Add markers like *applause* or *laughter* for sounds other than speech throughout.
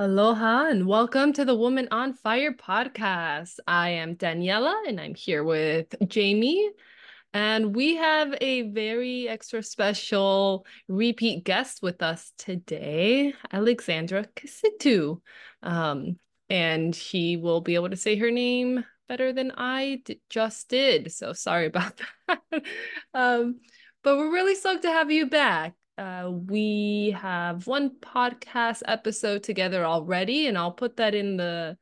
Aloha and welcome to the Woman on Fire podcast. I am Daniela and I'm here with Jamie. And we have a very extra special repeat guest with us today, Alexandra Kisitu. Um, and he will be able to say her name better than I just did. So sorry about *laughs* that. um, but we're really stoked to have you back. Uh, we have one podcast episode together already, and I'll put that in the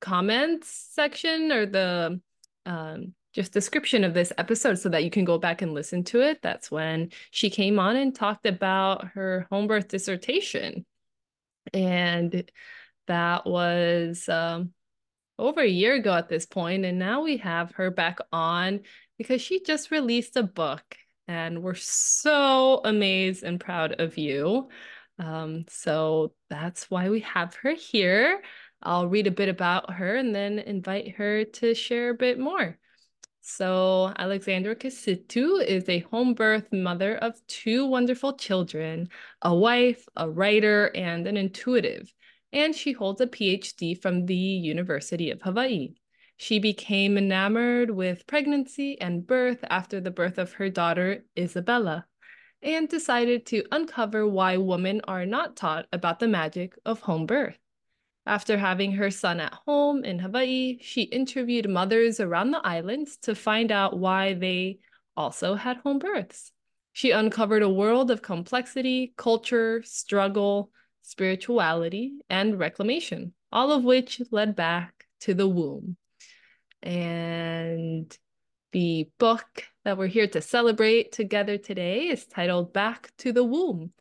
comments section or the um, just description of this episode so that you can go back and listen to it. That's when she came on and talked about her home birth dissertation. And that was um, over a year ago at this point, and now we have her back on because she just released a book and we're so amazed and proud of you. Um, so that's why we have her here. I'll read a bit about her and then invite her to share a bit more. So, Alexandra Kisitu is a home birth mother of two wonderful children, a wife, a writer, and an intuitive. And she holds a PhD from the University of Hawaii. She became enamored with pregnancy and birth after the birth of her daughter, Isabella, and decided to uncover why women are not taught about the magic of home birth. After having her son at home in Hawaii, she interviewed mothers around the islands to find out why they also had home births. She uncovered a world of complexity, culture, struggle, spirituality, and reclamation, all of which led back to the womb. And the book that we're here to celebrate together today is titled Back to the Womb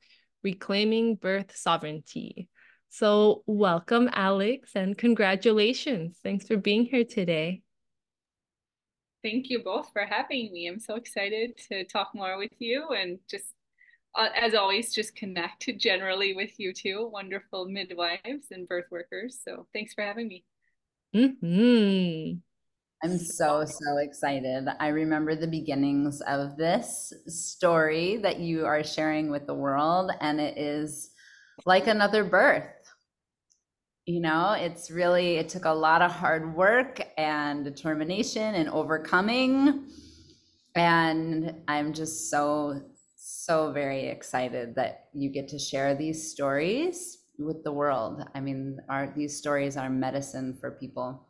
Reclaiming Birth Sovereignty. So, welcome, Alex, and congratulations. Thanks for being here today. Thank you both for having me. I'm so excited to talk more with you and just, uh, as always, just connect *laughs* generally with you two wonderful midwives and birth workers. So, thanks for having me. Mm-hmm. I'm so, so excited. I remember the beginnings of this story that you are sharing with the world, and it is like another birth. You know, it's really, it took a lot of hard work and determination and overcoming. And I'm just so, so very excited that you get to share these stories with the world. I mean, our, these stories are medicine for people.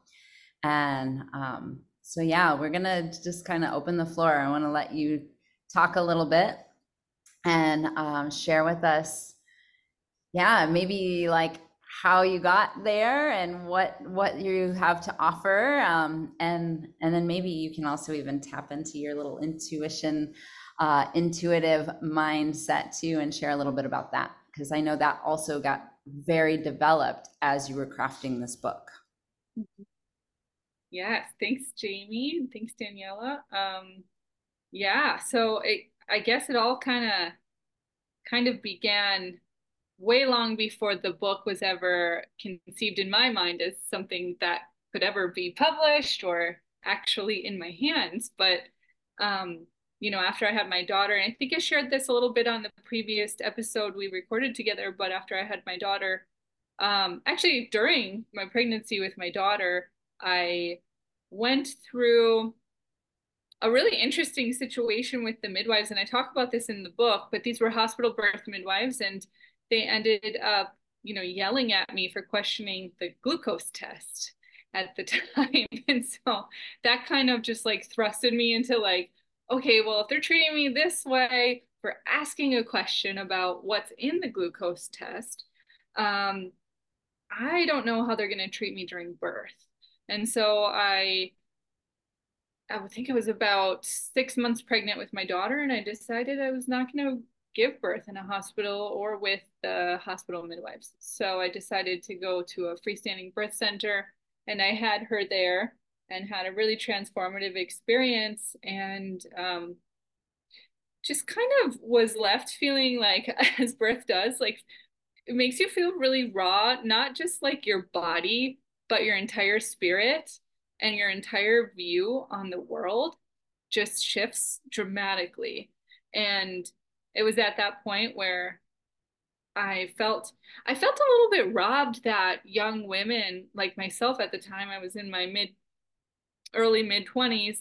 And um, so, yeah, we're going to just kind of open the floor. I want to let you talk a little bit and um, share with us, yeah, maybe like how you got there and what what you have to offer um, and and then maybe you can also even tap into your little intuition uh, intuitive mindset too and share a little bit about that because i know that also got very developed as you were crafting this book mm-hmm. Yes, thanks, Jamie. Thanks, Daniela. Um, yeah, so it, I guess it all kind of kind of began way long before the book was ever conceived in my mind as something that could ever be published or actually in my hands. But um, you know, after I had my daughter, and I think I shared this a little bit on the previous episode we recorded together, but after I had my daughter, um, actually during my pregnancy with my daughter, I went through a really interesting situation with the midwives, and I talk about this in the book, but these were hospital birth midwives, and they ended up, you know, yelling at me for questioning the glucose test at the *laughs* time. And so that kind of just like thrusted me into like, okay, well, if they're treating me this way for asking a question about what's in the glucose test, um, I don't know how they're going to treat me during birth. And so I I think I was about six months pregnant with my daughter, and I decided I was not going to give birth in a hospital or with the hospital midwives. So I decided to go to a freestanding birth center, and I had her there and had a really transformative experience and um, just kind of was left feeling like, *laughs* as birth does, like it makes you feel really raw, not just like your body, but your entire spirit and your entire view on the world just shifts dramatically. And it was at that point where I felt I felt a little bit robbed that young women like myself at the time I was in my mid early mid 20s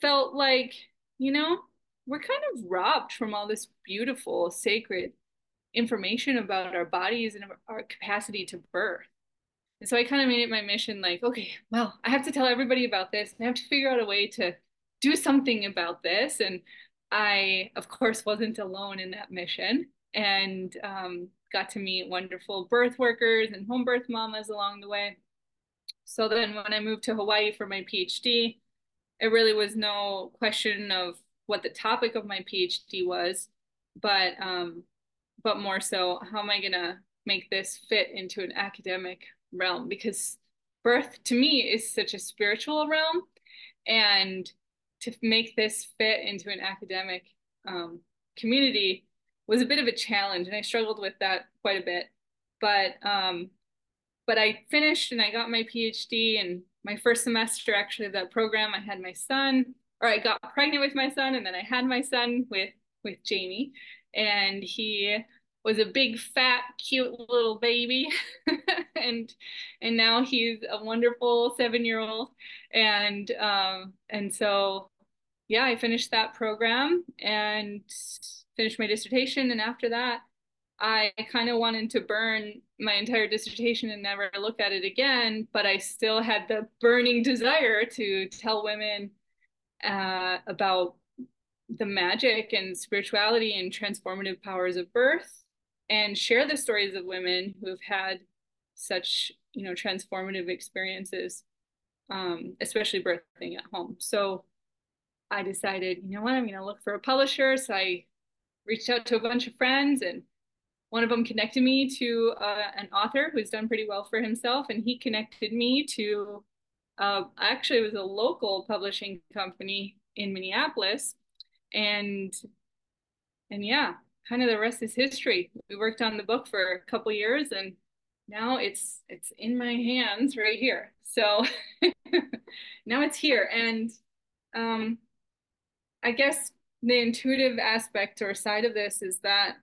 felt like, you know, we're kind of robbed from all this beautiful sacred information about our bodies and our capacity to birth. And so I kind of made it my mission like, okay, well, I have to tell everybody about this. I have to figure out a way to do something about this. And I, of course, wasn't alone in that mission and um, got to meet wonderful birth workers and home birth mamas along the way. So then when I moved to Hawaii for my PhD, it really was no question of what the topic of my PhD was, but um, but more so, how am I gonna make this fit into an academic realm? Because birth to me is such a spiritual realm, and to make this fit into an academic um, community was a bit of a challenge, and I struggled with that quite a bit. But um, but I finished and I got my PhD. And my first semester actually of that program, I had my son, or I got pregnant with my son, and then I had my son with with Jamie, and he was a big fat cute little baby *laughs* and and now he's a wonderful seven year old and um and so yeah i finished that program and finished my dissertation. And after that I kind of wanted to burn my entire dissertation and never look at it again, but I still had the burning desire to tell women uh, about the magic and spirituality and transformative powers of birth and share the stories of women who have had such you know transformative experiences um, especially birthing at home. So i decided you know what i'm going to look for a publisher. So i reached out to a bunch of friends and one of them connected me to uh, an author who's done pretty well for himself, and he connected me to uh, actually it was a local publishing company in Minneapolis, and and yeah, kind of the rest is history. We worked on the book for a couple years, and now it's it's in my hands right here. So *laughs* now it's here, and um, I guess the intuitive aspect or side of this is that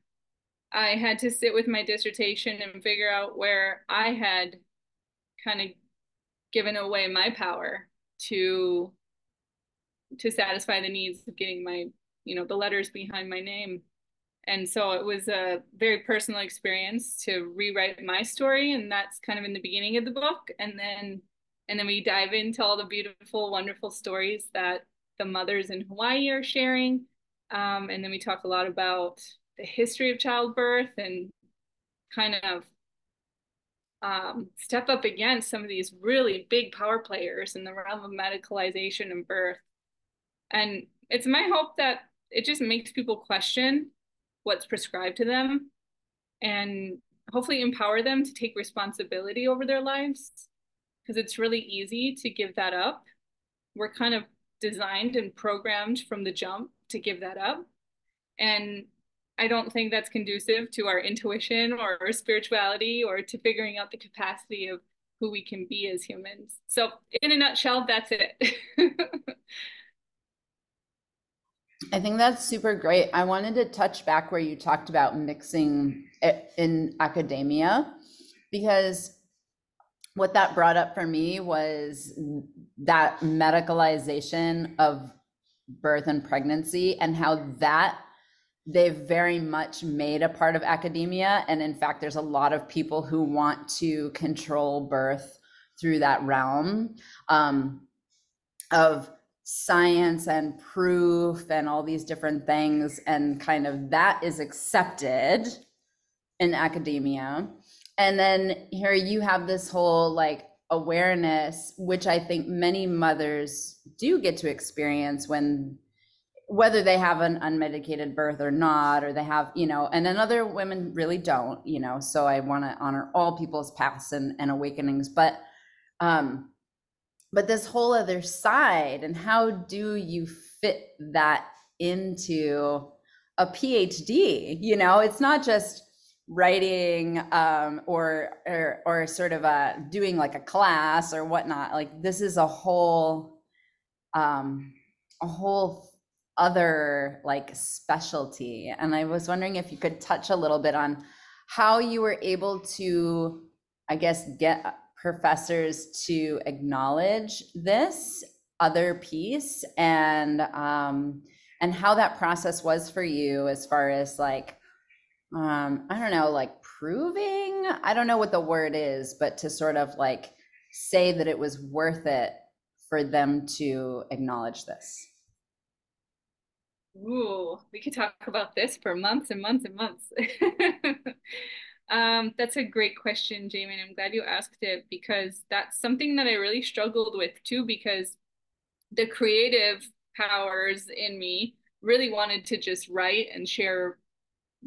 I had to sit with my dissertation and figure out where I had kind of given away my power to to satisfy the needs of getting my you know the letters behind my name and so it was a very personal experience to rewrite my story and that's kind of in the beginning of the book and then and then we dive into all the beautiful wonderful stories that the mothers in hawaii are sharing um, and then we talk a lot about the history of childbirth and kind of um, step up against some of these really big power players in the realm of medicalization and birth. And it's my hope that it just makes people question what's prescribed to them and hopefully empower them to take responsibility over their lives because it's really easy to give that up. We're kind of designed and programmed from the jump to give that up. And I don't think that's conducive to our intuition or our spirituality or to figuring out the capacity of who we can be as humans. So, in a nutshell, that's it. *laughs* I think that's super great. I wanted to touch back where you talked about mixing in academia because what that brought up for me was that medicalization of birth and pregnancy and how that they've very much made a part of academia. And in fact, there's a lot of people who want to control birth through that realm um, of science and proof and all these different things. And kind of that is accepted in academia. And then here you have this whole like awareness, which I think many mothers do get to experience when whether they have an unmedicated birth or not, or they have, you know, and then other women really don't, you know. So I want to honor all people's paths and, and awakenings, but um, but this whole other side, and how do you fit that into a PhD? You know, it's not just writing um, or, or or sort of a doing like a class or whatnot. Like this is a whole um, a whole other like specialty. And I was wondering if you could touch a little bit on how you were able to, I guess, get professors to acknowledge this other piece and um, and how that process was for you as far as like um, I don't know, like proving, I don't know what the word is, but to sort of like say that it was worth it for them to acknowledge this. Ooh, we could talk about this for months and months and months. *laughs* um, that's a great question, Jamie, I'm glad you asked it because that's something that I really struggled with too, because the creative powers in me really wanted to just write and share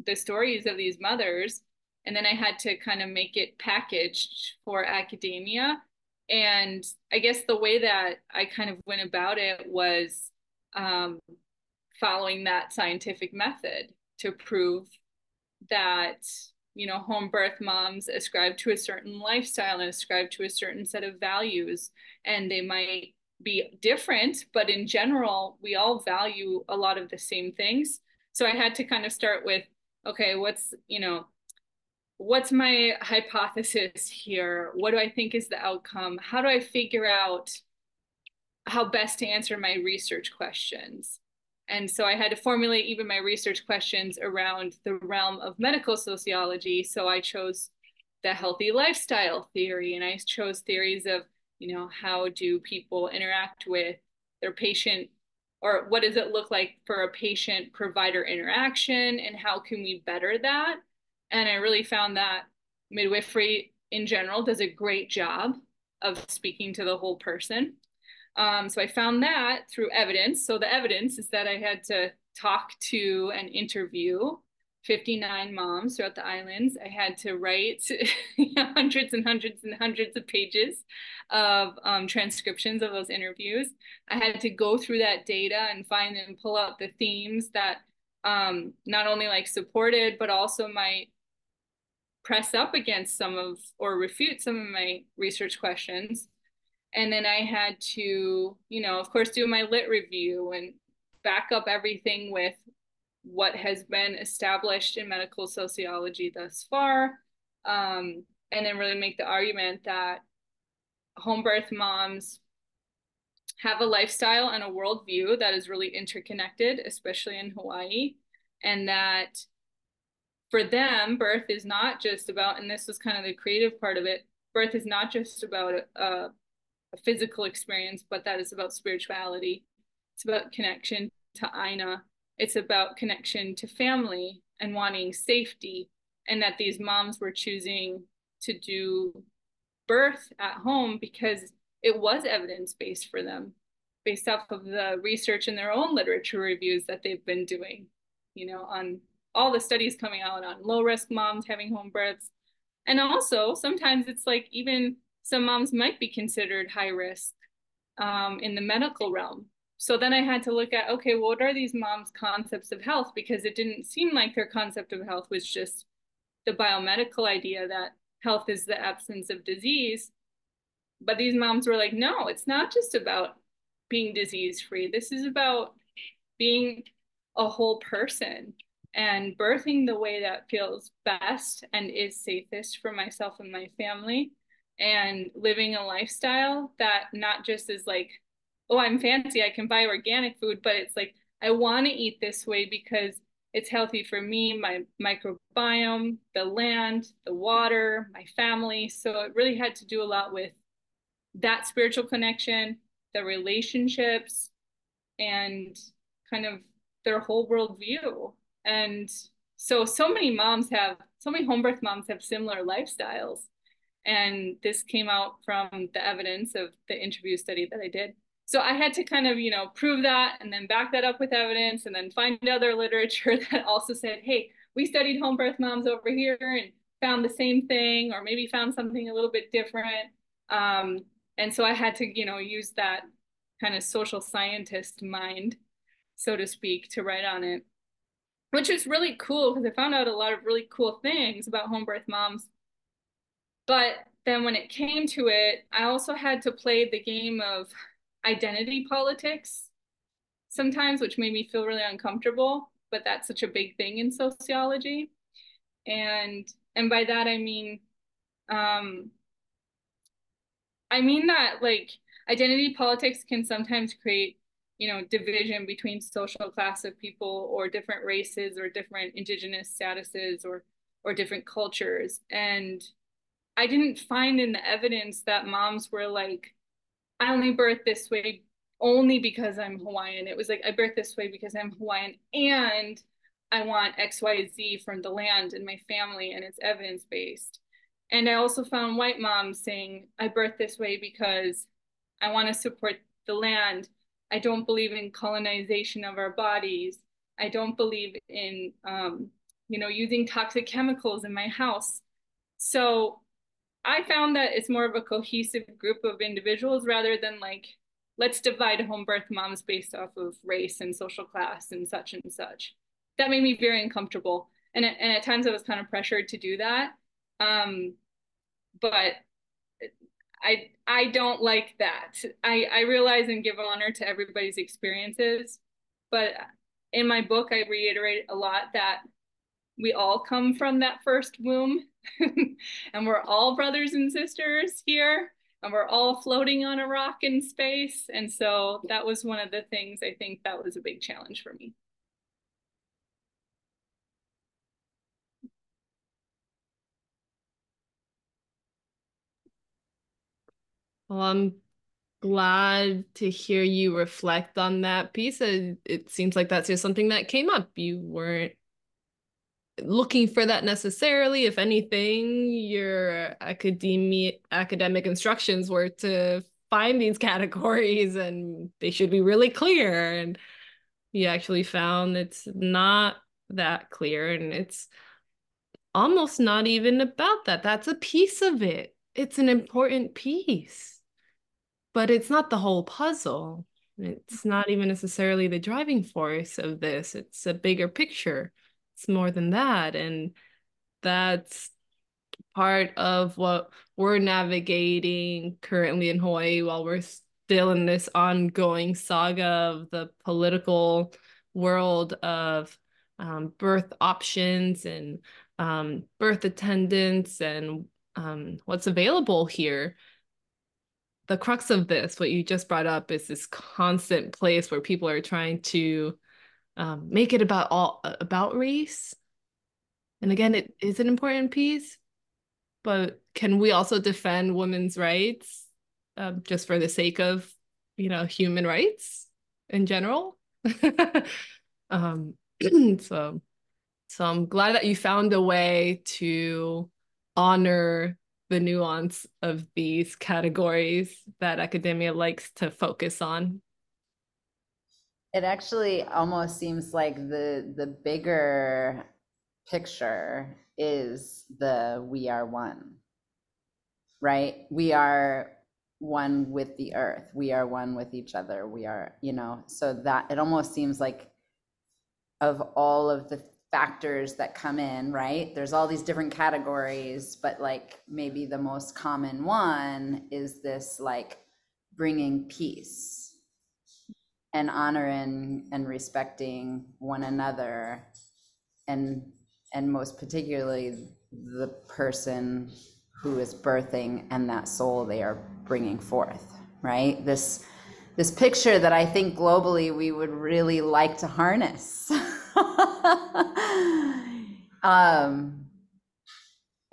the stories of these mothers. And then I had to kind of make it packaged for academia. And I guess the way that I kind of went about it was um, following that scientific method to prove that you know home birth moms ascribe to a certain lifestyle and ascribe to a certain set of values. And they might be different but in general we all value a lot of the same things. So i had to kind of start with okay what's you know what's my hypothesis here? What do i think is the outcome? How do i figure out how best to answer my research questions and so I had to formulate even my research questions around the realm of medical sociology. So I chose the healthy lifestyle theory and I chose theories of, you know, how do people interact with their patient or what does it look like for a patient provider interaction and how can we better that? And I really found that midwifery in general does a great job of speaking to the whole person. Um, so I found that through evidence. So the evidence is that I had to talk to and interview 59 moms throughout the islands. I had to write *laughs* hundreds and hundreds and hundreds of pages of um, transcriptions of those interviews. I had to go through that data and find and pull out the themes that um, not only like supported, but also might press up against some of or refute some of my research questions and then I had to, you know, of course, do my lit review and back up everything with what has been established in medical sociology thus far. Um, and then really make the argument that home birth moms have a lifestyle and a worldview that is really interconnected, especially in Hawaii, and that for them, birth is not just about, and this was kind of the creative part of it, birth is not just about a, a physical experience, but that is about spirituality. It's about connection to Aina. It's about connection to family and wanting safety, and that these moms were choosing to do birth at home because it was evidence based for them, based off of the research and their own literature reviews that they've been doing, you know, on all the studies coming out on low risk moms having home births. And also, sometimes it's like even some moms might be considered high risk um, in the medical realm. So then I had to look at, okay, what are these moms' concepts of health? Because it didn't seem like their concept of health was just the biomedical idea that health is the absence of disease. But these moms were like, no, it's not just about being disease free. This is about being a whole person and birthing the way that feels best and is safest for myself and my family and living a lifestyle that not just is like, oh, I'm fancy, I can buy organic food, but it's like, I want to eat this way because it's healthy for me, my microbiome, the land, the water, my family. So it really had to do a lot with that spiritual connection, the relationships, and kind of their whole worldview. And so, so many moms have, so many home birth moms have similar lifestyles. And this came out from the evidence of the interview study that I did. So I had to kind of, you know, prove that and then back that up with evidence and then find *laughs* other literature *laughs* that also said, hey, we studied home birth moms over here and found the same thing or maybe found something a little bit different. Um, and so I had to, you know, use that kind of social scientist mind, so to speak, to write on it, which is really cool because I found out a lot of really cool things about home birth moms but then when it came to it, I also had to play the game of identity politics sometimes, which made me feel really uncomfortable. But that's such a big thing in sociology. And and by that I mean, um, I mean that like identity politics can sometimes create, you know, division between social class of people or different races or different indigenous statuses or or different cultures. And I didn't find in the evidence that moms were like, I only birth this way only because I'm Hawaiian. It was like I birth this way because I'm Hawaiian and I want XYZ from the land and my family and it's evidence based. And I also found white moms saying, I birth this way because I want to support the land. I don't believe in colonization of our bodies. I don't believe in, um, you know, using toxic chemicals in my house. So I found that it's more of a cohesive group of individuals rather than like, let's divide home birth moms based off of race and social class and such and such. That made me very uncomfortable. And, and at times I was kind of pressured to do that. Um, but I I don't like that. I I realize and give honor to everybody's experiences, but in my book I reiterate a lot that we all come from that first womb *laughs* and we're all brothers and sisters here and we're all floating on a rock in space and so that was one of the things I think that was a big challenge for me. Well, I'm glad to hear you reflect on that piece. It, it seems like that's just something that came up. You weren't looking for that necessarily. If anything, your academic academic instructions were to find these *laughs* categories and they should be really clear. And you actually found it's not that clear and it's almost not even about that. That's a piece of it. It's an important piece but it's not the whole puzzle. It's not even necessarily the driving force of this. It's a bigger picture. It's more than that. And that's part of what we're navigating currently in Hawaii while we're still in this ongoing saga of the political world of um, birth options and um, birth attendance and um, what's available here the crux of this, what you just brought up, is this constant place where people are trying to um, make it about all about race. And again, it is an important piece, but can we also defend women's rights um, just for the sake of, you know, human rights in general? *laughs* um, *clears throat* so, so I'm glad that you found a way to honor the nuance of these categories that academia likes to focus on? It actually almost seems like the the bigger picture is the we are one. Right? We are one with the earth. We are one with each other. We are, you know, so that it almost seems like of all of the factors that come in, right? There's all these different categories, but like maybe the most common one is this like bringing peace and honoring and respecting one another and and most particularly the person who is birthing and that soul they are bringing forth right? This this picture that i think globally we would really like to harness. *laughs* Um,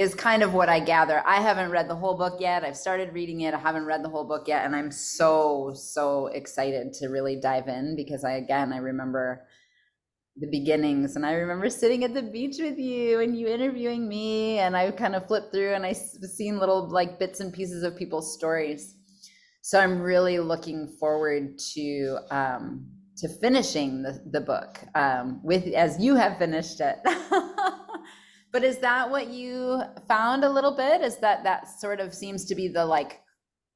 is kind of what I gather. I haven't read the whole book yet. I've started reading it. I haven't read the whole book yet. And I'm so, so excited to really dive in because I, again, I remember the beginnings and I remember sitting at the beach with you and you interviewing me. And I kind of flipped through and I seen little like bits and pieces of people's stories. So I'm really looking forward to, um, to finishing the, the book um, with as you have finished it. *laughs* but is that what you found a little bit? Is that that sort of seems to be the like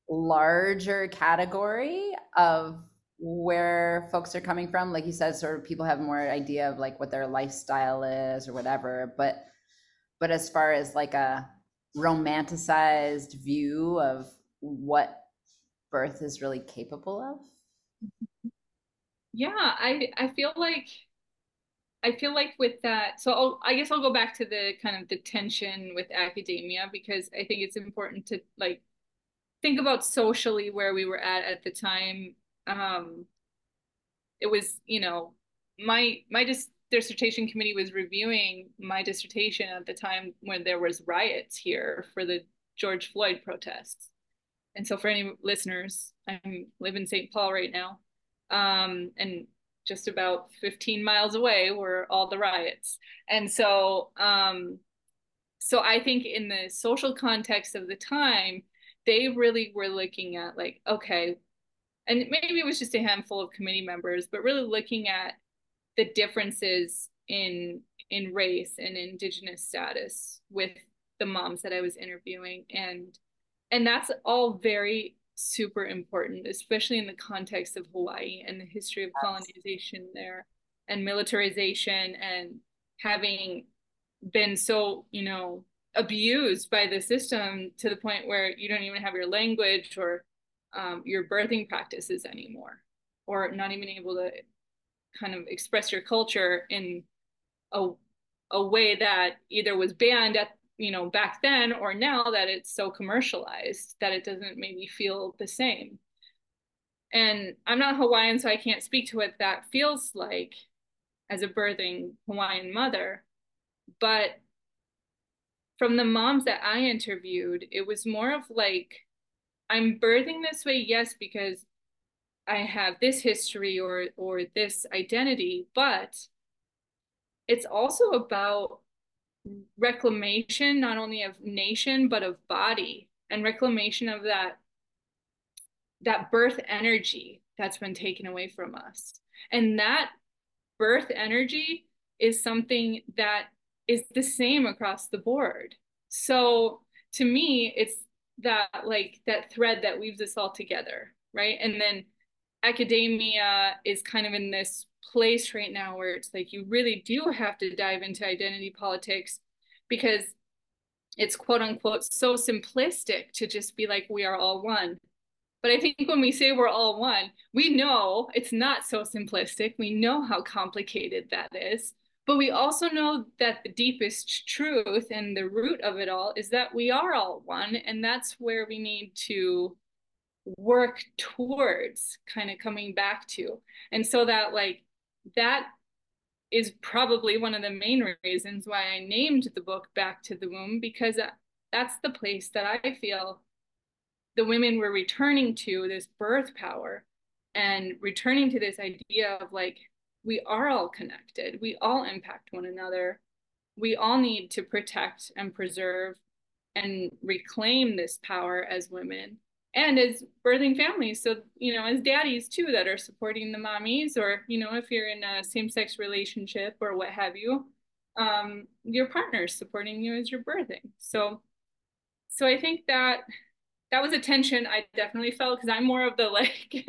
larger category of where folks are coming from? Like you said, sort of people have more idea of like what their lifestyle is or whatever. But but as far as like a romanticized view of what birth is really capable of mm-hmm. yeah i i feel like I feel like with that, so I'll, I guess I'll go back to the kind of the tension with academia because I think it's important to like think about socially where we were at at the time. Um, it was, you know, my my dis- dissertation committee was reviewing my dissertation at the time when there was riots here for the George Floyd protests. And so for any listeners, I live in St. Paul right now. Um, and just about 15 miles away were all the riots. And so um, so I think in the social context of the time, they really were looking at like, okay, and maybe it was just a handful of committee members, but really looking at the differences in in race and indigenous status with the moms that I was interviewing and and that's all very super important especially in the context of Hawaii and the history of colonization there and militarization and having been so you know abused by the system to the point where you don't even have your language or um, your birthing practices anymore or not even able to kind of express your culture in a, a way that either was banned at you know back then or now that it's so commercialized that it doesn't maybe feel the same. And i'm not hawaiian so i can't speak to what that feels like as a birthing hawaiian mother. But from the moms that i interviewed it was more of like i'm birthing this way yes because I have this history or or this identity, but it's also about reclamation not only of nation but of body and reclamation of that that birth energy that's been taken away from us. And that birth energy is something that is the same across the board. So to me, it's that like that thread that weaves us all together, right? And then academia is kind of in this place right now where it's like you really do have to dive into identity politics because it's quote unquote so simplistic to just be like we are all one. But i think when we say we're all one we know it's not so simplistic. We know how complicated that is. But we also know that the deepest truth and the root of it all is that we are all one and that's where we need to work towards kind of coming back to. And so that like that is probably one of the main reasons why I named the book Back to the Womb because that's the place that I feel the women were returning to this birth power and returning to this idea of like we are all connected. We all impact one another. We all need to protect and preserve and reclaim this power as women and as birthing families. So you know as daddies too that are supporting the mommies or you know if you're in a same-sex relationship or what have you um, your partner's supporting you as you're birthing. So so i think that that was a tension i definitely felt because i'm more of the *laughs* like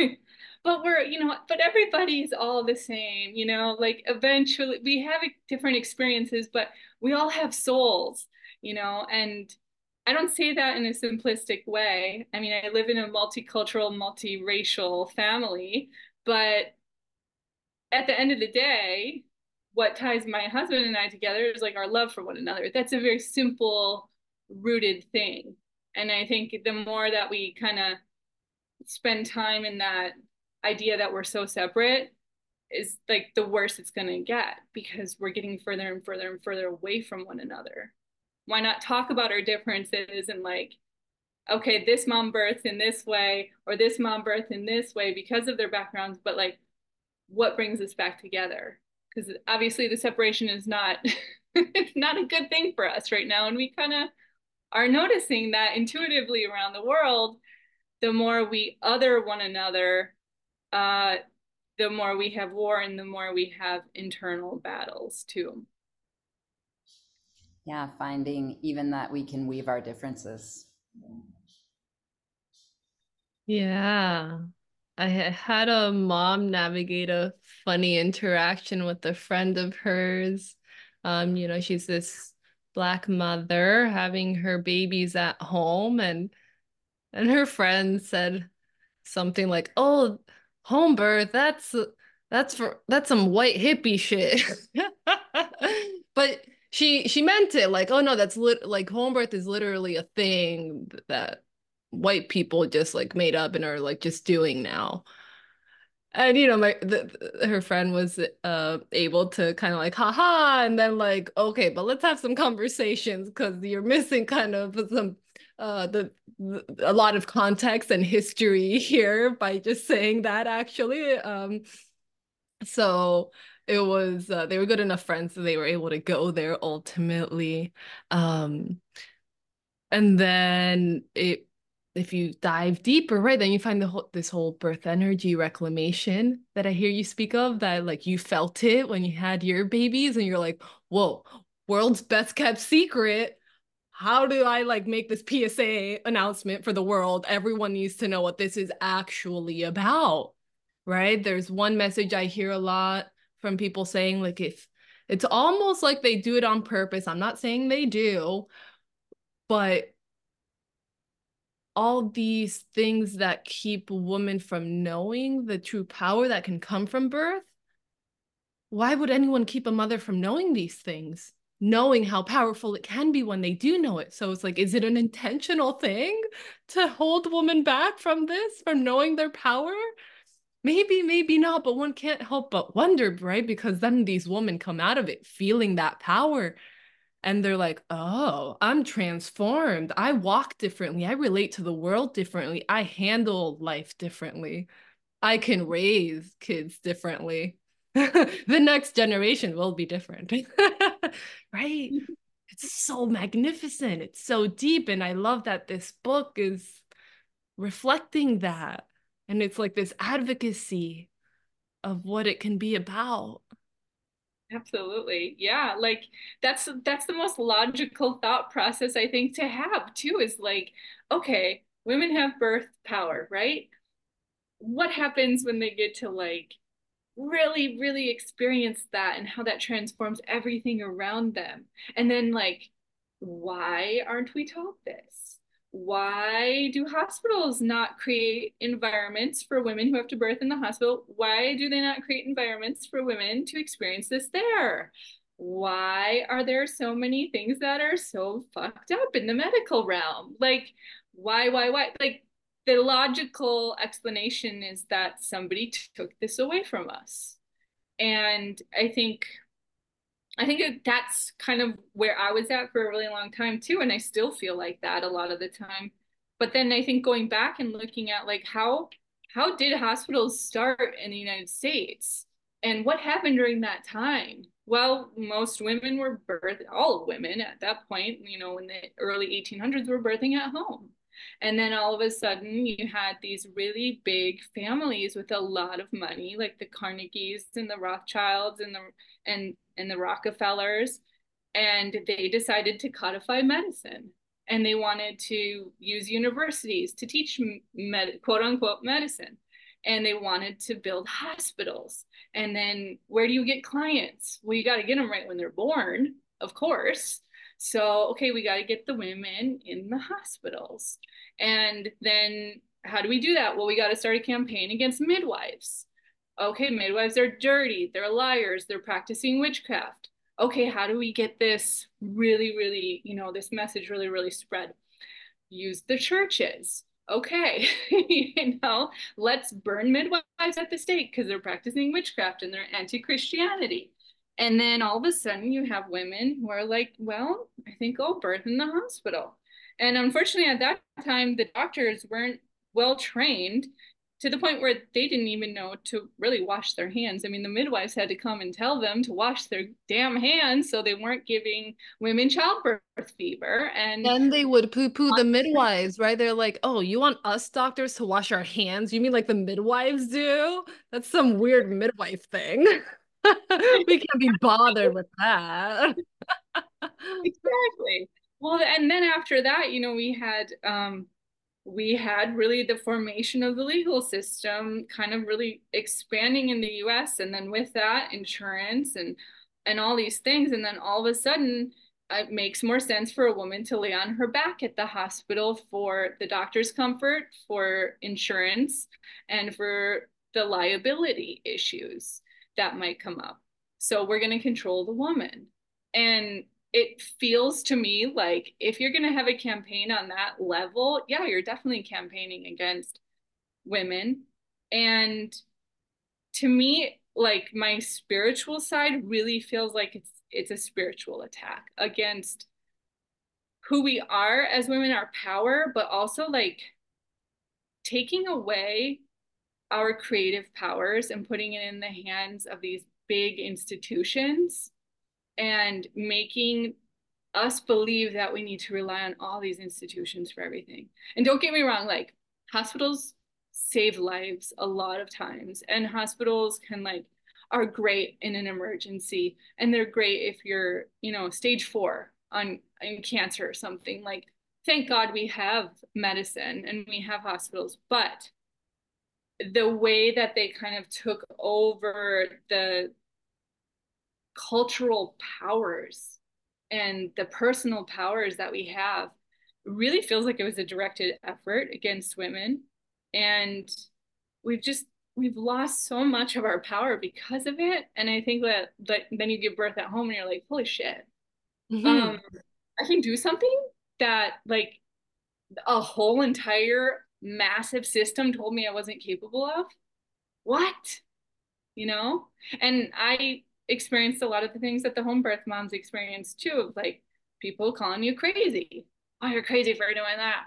but we're you know but everybody's all the same you know like eventually we have different experiences but we all have souls you know and I don't say that in a simplistic way. I mean, I live in a multicultural, multiracial family, but at the end of the day, what ties my husband and I together is like our love for one another. That's a very simple, rooted thing. And I think the more that we kind of spend time in that idea that we're so separate is like the worse it's going to get because we're getting further and further and further away from one another why not talk about our differences and like okay this mom births in this way or this mom births in this way because of their backgrounds but like what brings us back together? Because obviously the separation is not *laughs* it's not a good thing for us right now and we kind of are noticing that intuitively around the world the more we other one another uh the more we have war and the more we have internal battles too yeah, finding even that we can weave our differences. Yeah. I had a mom navigate a funny interaction with a friend of hers. Um, you know, she's this black mother having her babies at home and and her friend said something like, "Oh, home birth, that's that's for that's some white hippie shit. *laughs* but she she meant it like, oh no, that's lit like home birth is literally a thing that white people just like made up and are like just doing now. And you know, my the, her friend was uh able to kind of like haha and then like okay, but let's have some conversations because you're missing kind of some uh the, the, a lot of context and history *laughs* here by just saying that actually um so it was uh, they were good enough friends that they were able to go there ultimately um and then it if you dive deeper right then you find the whole this whole birth energy reclamation that i hear you speak of that like you felt it when you had your babies and you're like whoa world's best kept secret. How do i like make this psa announcement for the world? Everyone needs to know what this is actually about. Right? There's one message i hear a lot from people saying like if it's almost like they do it on purpose. I'm not saying they do, but all these things that keep women from knowing the true power that can come from birth. Why would anyone keep a mother from knowing these things? Knowing how powerful it can be when they do know it. So it's like, is it an intentional thing to hold women back from this, from knowing their power? Maybe maybe not but one can't help but wonder right? Because then these women come out of it feeling that power and they're like oh i'm transformed. I walk differently. I relate to the world differently. I handle life differently. I can raise kids differently. *laughs* The next generation will be different. *laughs* Right? Mm-hmm. It's so magnificent. It's so deep and i love that this book is reflecting that and it's like this advocacy of what it can be about. Absolutely. Yeah like that's that's the most logical thought process i think to have too is like okay women have birth power right? What happens when they get to like really really experience that and how that transforms everything around them? And then like why aren't we taught this why do hospitals not create environments for women who have to birth in the hospital? Why do they not create environments for women to experience this there? Why are there so many things that are so fucked up in the medical realm? Like, why, why, why? Like, the logical explanation is that somebody took this away from us. And I think I think that's kind of where I was at for a really long time too. And I still feel like that a lot of the time. But then I think going back and looking at like how how did hospitals start in the United States? And what happened during that time? Well, most women were birthed, all women at that point, you know, in the early 1800s were birthing at home. And then all of a sudden, you had these really big families with a lot of money, like the Carnegies and the Rothschilds and the and and the Rockefellers, and they decided to codify medicine. And they wanted to use universities to teach med, quote unquote medicine. And they wanted to build hospitals. And then where do you get clients? Well, you got to get them right when they're born, of course. So, okay, we got to get the women in the hospitals. And then how do we do that? Well, we got to start a campaign against midwives. Okay, midwives are dirty, they're liars, they're practicing witchcraft. Okay, how do we get this really, really, you know, this message really, really spread? Use the churches. Okay, *laughs* you know, let's burn midwives at the stake because they're practicing witchcraft and they're anti Christianity. And then all of a sudden, you have women who are like, well, I think I'll birth in the hospital. And unfortunately, at that time, the doctors weren't well trained to the point where they didn't even know to really wash their hands. I mean, the midwives had to come and tell them to wash their damn hands so they weren't giving women childbirth fever. And then they would poo poo the midwives, right? They're like, oh, you want us doctors to wash our hands? You mean like the midwives do? That's some weird midwife thing. *laughs* we can't be bothered with that. *laughs* exactly. Well, and then after that, you know, we had um, we had really the formation of the legal system kind of really expanding in the US and then with that insurance and and all these things and then all of a sudden uh, it makes more sense for a woman to lay on her back at the hospital for the doctor's comfort for insurance and for the liability issues that might come up. So we're going to control the woman. And it feels to me like if you're going to have a campaign on that level, yeah, you're definitely campaigning against women. And to me, like my spiritual side really feels like it's it's a spiritual attack against who we are as women, our power, but also like taking away our creative powers and putting it in the hands of these big institutions and making us believe that we need to rely on all these institutions for everything. And don't get me wrong, like hospitals save lives a lot of times, and hospitals can like are great in an emergency, and they're great if you're, you know, stage four on in cancer or something. Like, thank God we have medicine and we have hospitals, but the way that they kind of took over the cultural powers and the personal powers that we have really feels like it was a directed effort against women and we've just we've lost so much of our power because of it and i think that, that then you give birth at home and you're like holy shit mm-hmm. um i can do something that like a whole entire massive system told me I wasn't capable of. What? You know? And I experienced a lot of the things that the home birth moms experienced too, like people calling you crazy. Oh, you're crazy for doing that.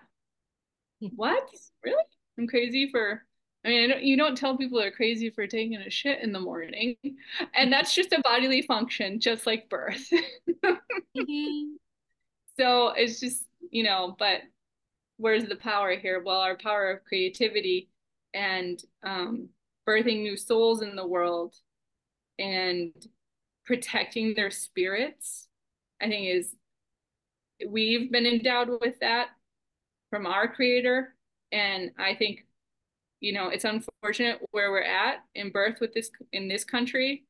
what? Really? I'm crazy for I mean, I don't, you don't tell people they're crazy for taking a shit in the morning. And that's just a bodily function, just like birth. mm-hmm. *laughs* So it's just, you know, but where's the power here? Well, our power of creativity and um, birthing new souls in the world and protecting their spirits, I think is we've been endowed with that from our creator. And I think, you know, it's unfortunate where we're at in birth with this in this country,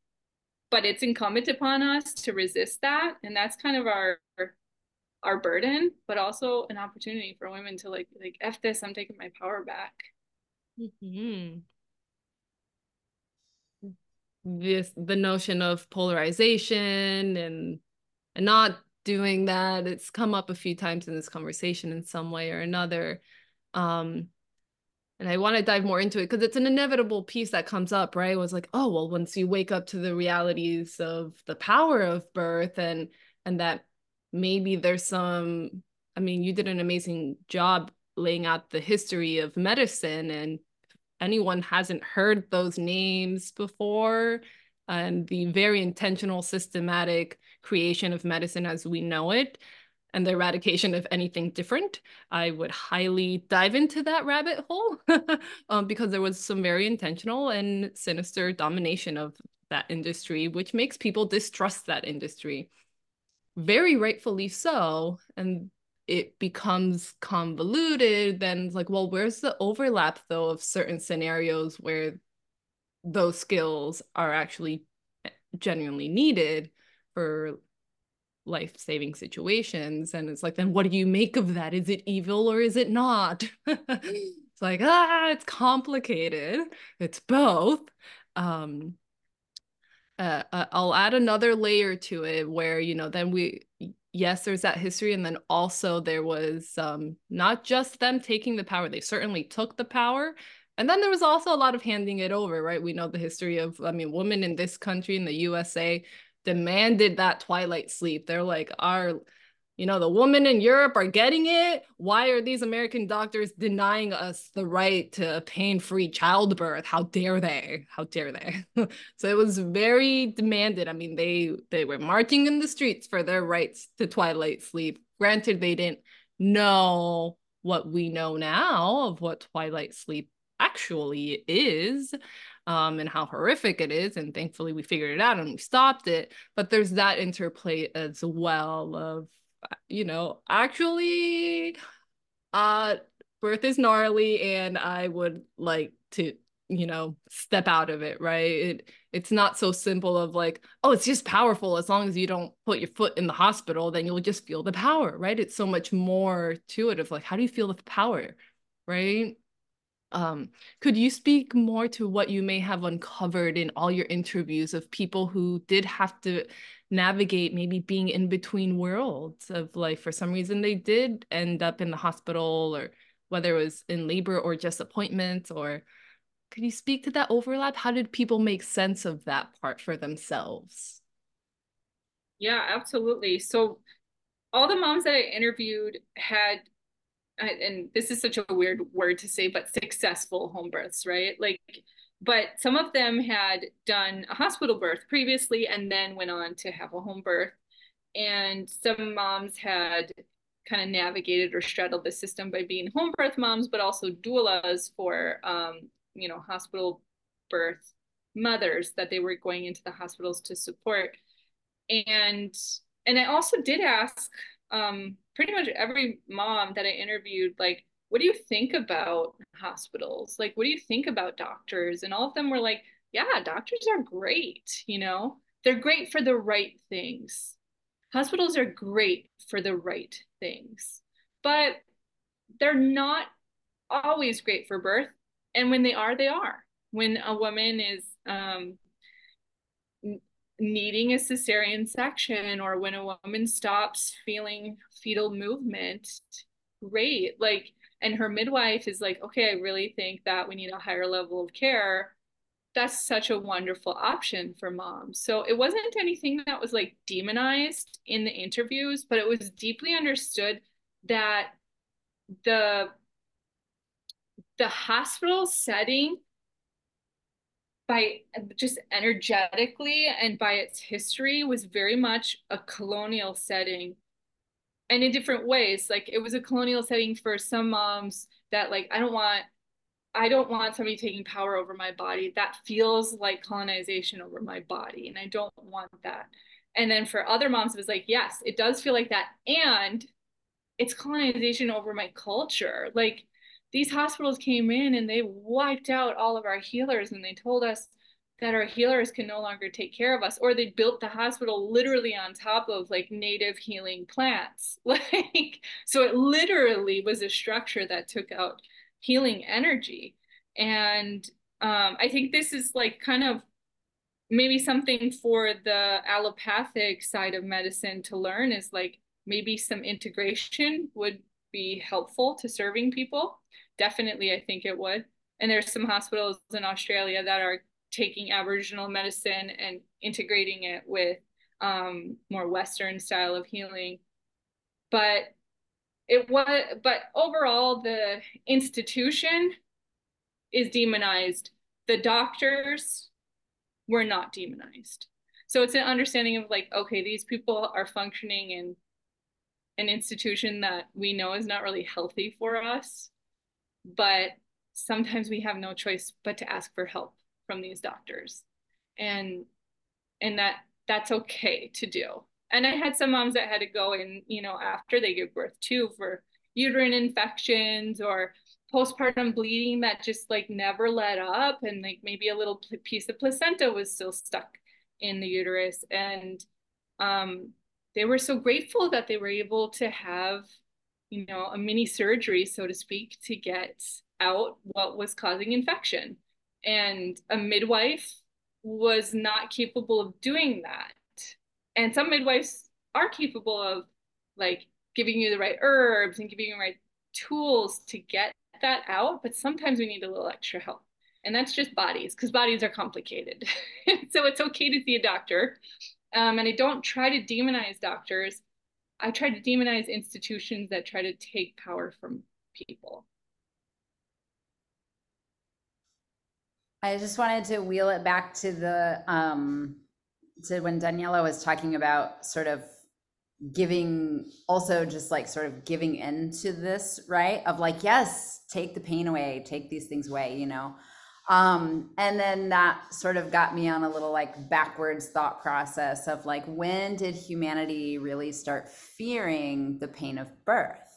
but it's incumbent upon us to resist that. And that's kind of our our burden, but also an opportunity for women to like like f this. I'm taking my power back. Mm-hmm. This the notion of polarization and and not doing that. It's come up a few times in this conversation in some way or another. Um, and I want to dive more into it because it's an inevitable piece that comes up, right? It was like, oh, well, once you wake up to the realities of the power of birth and and that maybe there's some i mean you did an amazing job laying out the history of medicine and anyone hasn't heard those names before and the very intentional systematic creation of medicine as we know it and the eradication of anything different i would highly dive into that rabbit hole *laughs* um, because there was some very intentional and sinister domination of that industry which makes people distrust that industry. Very rightfully so and it becomes convoluted then it's like well where's the overlap though of certain scenarios where those skills are actually genuinely needed for life-saving situations? And it's like then what do you make of that? Is it evil or is it not? *laughs* It's like ah it's complicated. It's both. Um uh, uh, I'll add another layer to it where you know then we yes there's that history and then also there was um not just them taking the power they certainly took the power and then there was also a lot of handing it over right? We know the history of I mean women in this country in the USA demanded that twilight sleep. They're like our you know, the women in Europe are getting it. Why are these American doctors denying us the right to pain-free childbirth? How dare they? How dare they? *laughs* so it was very demanded. I mean, they they were marching in the streets for their rights to twilight sleep. Granted, they didn't know what we know now of what twilight sleep actually is um, and how horrific it is. And thankfully, we figured it out and we stopped it. But there's that interplay as well of you know, actually, uh, birth is gnarly and I would like to, you know, step out of it, right? It it's not so simple of like, oh, it's just powerful. As long as you don't put your foot in the hospital, then you'll just feel the power, right? It's so much more to it of like, how do you feel the power, right? Um, could you speak more to what you may have uncovered in all your interviews of people who did have to navigate maybe being in between worlds of life for some reason they did end up in the hospital or whether it was in labor or just appointments or could you speak to that overlap? How did people make sense of that part for themselves? Yeah absolutely. So all the moms that i interviewed had and this is such a weird word to say but successful home births right? Like but some of them had done a hospital birth previously and then went on to have a home birth. And some moms had kind of navigated or straddled the system by being home birth moms but also doulas for um, you know hospital birth mothers that they were going into the hospitals to support. And and i also did ask um, pretty much every mom that i interviewed like what do you think about hospitals? Like, what do you think about doctors? And all of them were like, yeah, doctors are great. You know, they're great for the right things. Hospitals are great for the right things, but they're not always great for birth. And when they are, they are. When a woman is um, needing a cesarean section or when a woman stops feeling fetal movement, great. Like, and her midwife is like, okay, I really think that we need a higher level of care, that's such a wonderful option for moms. So it wasn't anything that was like demonized in the interviews, but it was deeply understood that the the hospital setting by just energetically and by its history was very much a colonial setting and in different ways. Like it was a colonial setting for some moms that like i don't want i don't want somebody taking power over my body. That feels like colonization over my body and i don't want that. And then for other moms it was like yes it does feel like that and it's colonization over my culture. Like these hospitals came in and they wiped out all of our healers and they told us that our healers can no longer take care of us or they built the hospital literally on top of like native healing plants. *laughs* Like so it literally was a structure that took out healing energy. And um, i think this is like kind of maybe something for the allopathic side of medicine to learn is like maybe some integration would be helpful to serving people. Definitely i think it would. And there's some hospitals in australia that are taking Aboriginal medicine and integrating it with um, more Western style of healing. But it was, but overall, the institution is demonized. The doctors were not demonized. So it's an understanding of like, okay, these people are functioning in an institution that we know is not really healthy for us, but sometimes we have no choice but to ask for help from these doctors. And and that that's okay to do. And i had some moms that had to go in you know after they give birth too for uterine infections or postpartum bleeding that just like never let up. And like maybe a little piece of placenta was still stuck in the uterus. And um, they were so grateful that they were able to have you know a mini surgery so to speak to get out what was causing infection and a midwife was not capable of doing that. And some midwives are capable of like giving you the right herbs and giving you the right tools to get that out, but sometimes we need a little extra help. And that's just bodies because bodies are complicated. *laughs* so it's okay to see a doctor. Um, and I don't try to demonize doctors. I try to demonize institutions that try to take power from people. I just wanted to wheel it back to the um to when Daniela was talking about sort of giving also just like sort of giving into this, right? Of like, yes, take the pain away, take these things away, you know. Um, and then that sort of got me on a little like backwards thought process of like, when did humanity really start fearing the pain of birth?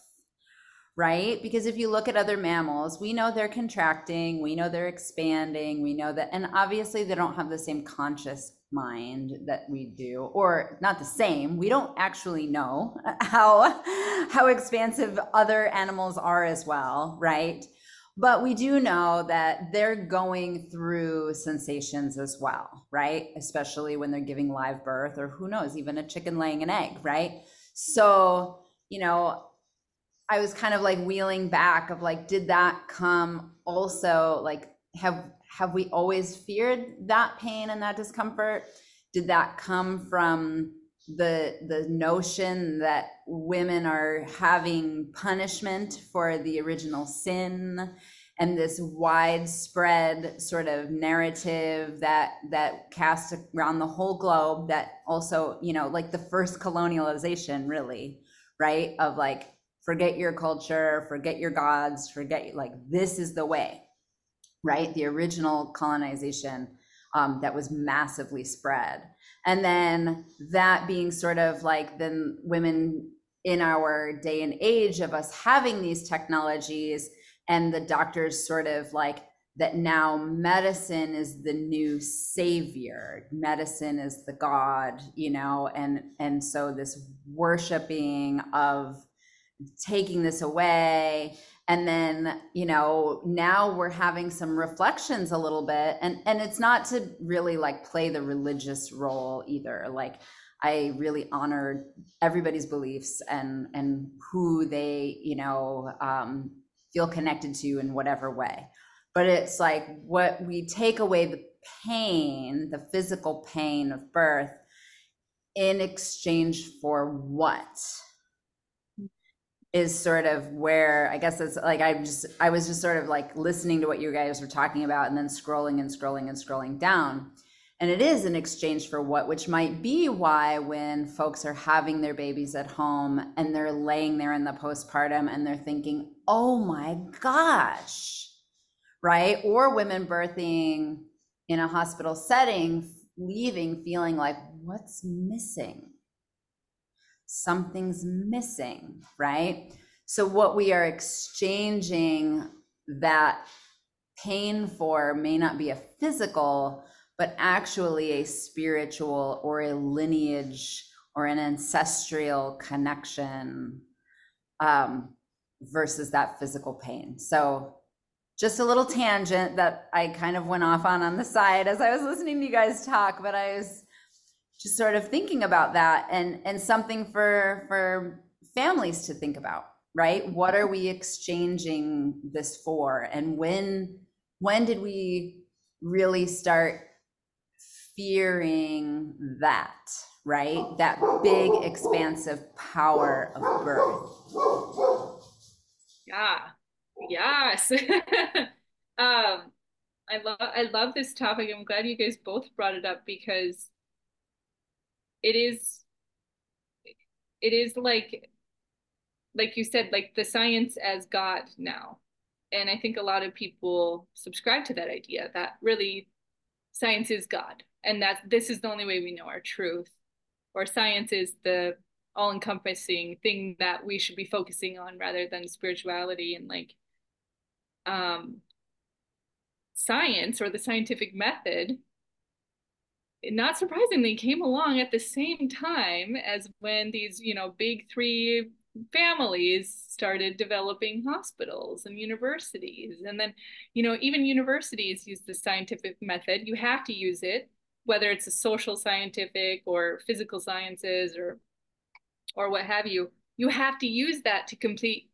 Right? Because if you look at other mammals, we know they're contracting, we know they're expanding, we know that, and obviously they don't have the same conscious mind that we do or not the same we don't actually know *laughs* how how expansive other animals are as well right but we do know that they're going through sensations as well, right? Especially when they're giving live birth or who knows, even a chicken laying an egg, right? So, you know, I was kind of like wheeling back of like, did that come also like have have we always feared that pain and that discomfort? Did that come from the the notion that women are having punishment for the original sin and this widespread sort of narrative that that cast around the whole globe that also you know like the first colonialization really right of like forget your culture forget your gods forget like this is the way right? The original colonization um, that was massively spread. And then that being sort of like then women in our day and age of us having these technologies and the doctors sort of like that now medicine is the new savior medicine is the god you know? And and so this worshiping of taking this away. And then you know now we're having some reflections a little bit. And and it's not to really like play the religious role either. Like i really honor everybody's beliefs and and who they you know um, feel connected to in whatever way. But it's like what we take away the pain the physical pain of birth in exchange for what is sort of where I guess it's like I just I was just sort of like listening to what you guys were talking about and then scrolling and scrolling and scrolling down. And it is an exchange for what, which might be why when folks are having their babies at home and they're laying there in the postpartum and they're thinking, oh my gosh, right? Or women birthing in a hospital setting, leaving feeling like, what's missing? Something's missing, right? So, what we are exchanging that pain for may not be a physical, but actually a spiritual or a lineage or an ancestral connection um, versus that physical pain. So, just a little tangent that I kind of went off on on the side as I was listening to you guys talk, but I was just sort of thinking about that and and something for for families to think about right? What are we exchanging this for? And when when did we really start fearing that right? That big expansive power of birth. Yeah. Yes. *laughs* Um i love i love this topic. I'm glad you guys both brought it up because it is it is like like you said like the science as god now. And i think a lot of people subscribe to that idea that really science is god and that this is the only way we know our truth or science is the all-encompassing thing that we should be focusing on rather than spirituality and like um science or the scientific method not surprisingly came along at the same time as when these you know big three families started developing hospitals and universities. And then you know even universities use the scientific method. You have to use it whether it's a social scientific or physical sciences or or what have you. You have to use that to complete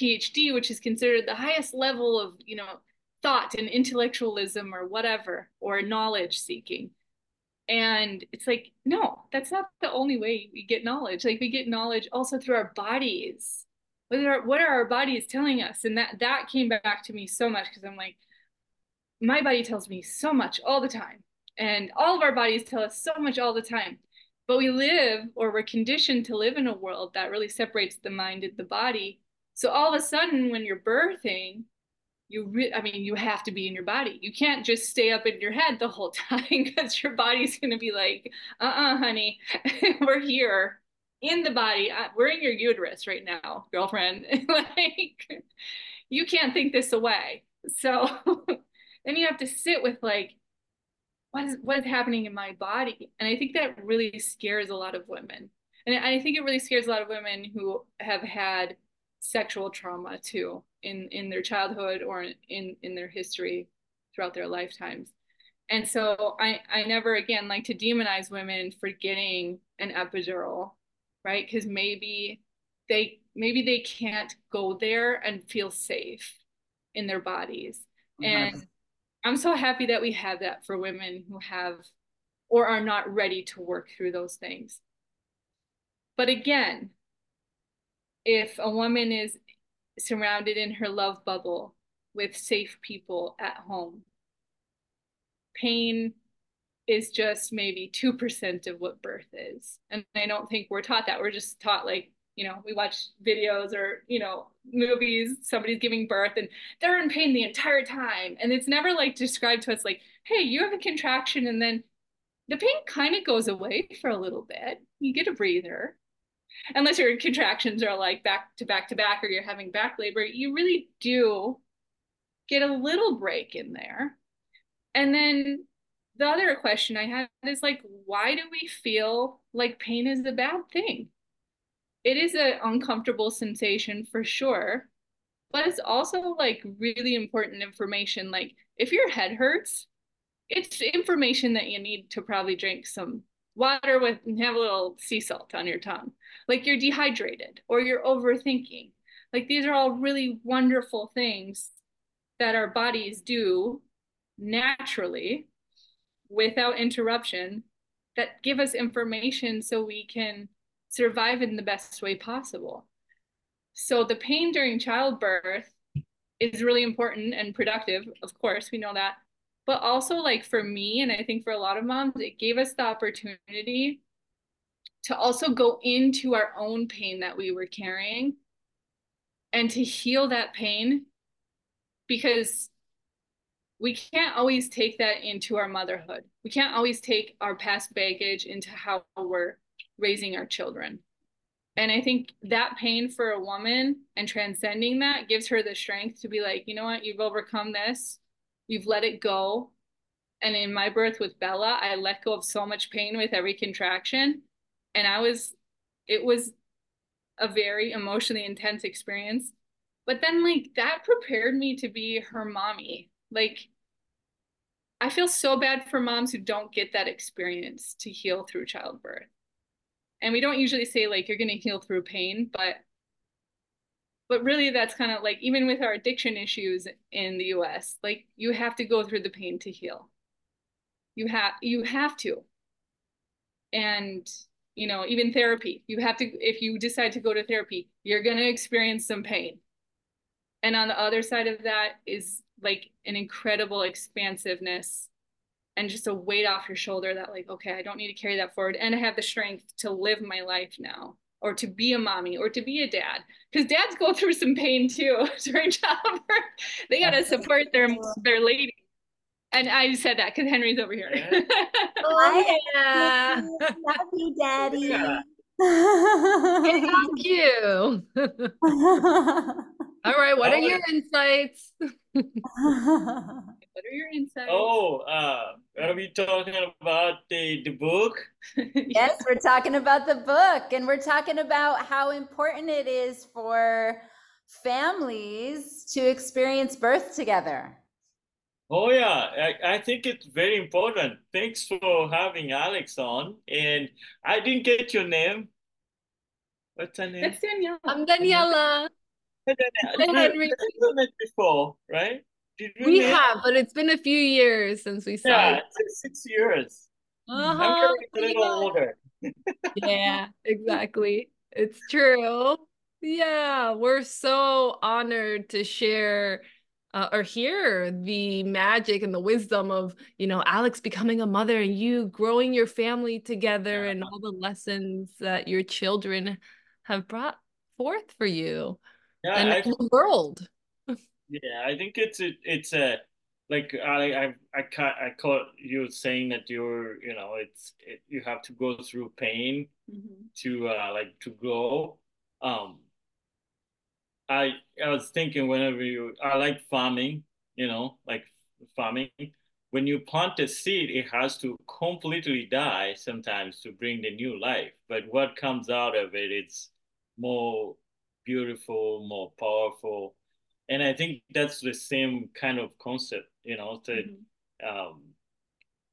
phd which is considered the highest level of you know thought and intellectualism or whatever or knowledge seeking and it's like no that's not the only way we get knowledge. Like we get knowledge also through our bodies. What are, what are our bodies telling us? And that that came back to me so much because i'm like my body tells me so much all the time. And all of our bodies tell us so much all the time. But we live or we're conditioned to live in a world that really separates the mind and the body. So all of a sudden when you're birthing you re- i mean you have to be in your body. You can't just stay up in your head the whole *laughs* time because your body's going to be like uh-uh honey *laughs* we're here in the body. Uh, we're in your uterus right now girlfriend. *laughs* Like you can't think this away. So then you have to sit with like what is what is happening in my body? And i think that really scares a lot of women. And i think it really scares a lot of women who have had sexual trauma too in in their childhood or in in their history throughout their lifetimes. And so i i never again like to demonize women for getting an epidural right? Because maybe they maybe they can't go there and feel safe in their bodies. Mm-hmm. and i'm so happy that we have that for women who have or are not ready to work through those things. But again if a woman is surrounded in her love bubble with safe people at home. Pain is just maybe 2% of what birth is. And I don't think we're taught that. We're just taught like, you know, we watch videos or, you know, movies, somebody's giving birth and they're in pain the entire time. And it's never like described to us like, hey, you have a contraction and then the pain kind of goes away for a little bit. You get a breather unless your contractions are like back to back to back or you're having back labor, you really do get a little break in there. And then the other question I had is like, why do we feel like pain is a bad thing? It is an uncomfortable sensation for sure, but it's also like really important information. Like, if your head hurts, it's information that you need to probably drink some water with and have a little sea salt on your tongue like you're dehydrated or you're overthinking. Like these are all really wonderful things that our bodies do naturally without interruption that give us information so we can survive in the best way possible. So the pain during childbirth is really important and productive of course we know that. But also like for me and i think for a lot of moms it gave us the opportunity to also go into our own pain that we were carrying and to heal that pain because we can't always take that into our motherhood we can't always take our past baggage into how we're raising our children and i think that pain for a woman and transcending that gives her the strength to be like you know what you've overcome this you've let it go. And in my birth with Bella, I let go of so much pain with every contraction. And I was, it was a very emotionally intense experience. But then, like, that prepared me to be her mommy. Like, I feel so bad for moms who don't get that experience to heal through childbirth. And we don't usually say, like, you're going to heal through pain, but but really that's kind of like even with our addiction issues in the US like you have to go through the pain to heal you have you have to and you know even therapy. You have to if you decide to go to therapy you're going to experience some pain. And on the other side of that is like an incredible expansiveness and just a weight off your shoulder that like okay i don't need to carry that forward. And i have the strength to live my life now or to be a mommy or to be a dad because dads go through some pain too *laughs* during childbirth. They got to support their their lady and I said that because Henry's over here. oh, *laughs* yeah. Love you, Daddy. *laughs* Thank you. *laughs* All right, what are your insights? What are your insights? Oh, uh, are we talking about the, the book? yes, we're talking about the book, and we're talking about how important it is for families to experience birth together. Oh yeah, I, I think it's very important. Thanks for having Alex on. And I didn't get your name. What's her name? That's Daniela. I'm Daniela. Daniela. We've met before, right? we have, but it's been a few years since we saw yeah, six years. Uh-huh. I'm getting a little older. *laughs* yeah, exactly. It's true. Yeah, we're so honored to share uh, or hear the magic and the wisdom of you know Alex becoming a mother and you growing your family together yeah. and all the lessons that your children have brought forth for you yeah, and I, the world. Yeah, I think it's a, it's a like I I I ca- I caught you saying that you're you know it's it, you have to go through pain mm-hmm. to uh like to grow. Um, I I was thinking whenever you I like farming, you know, like farming. When you plant a seed, it has to completely die sometimes to bring the new life. But what comes out of it, it's more beautiful, more powerful. And I think that's the same kind of concept, you know, that mm-hmm. um,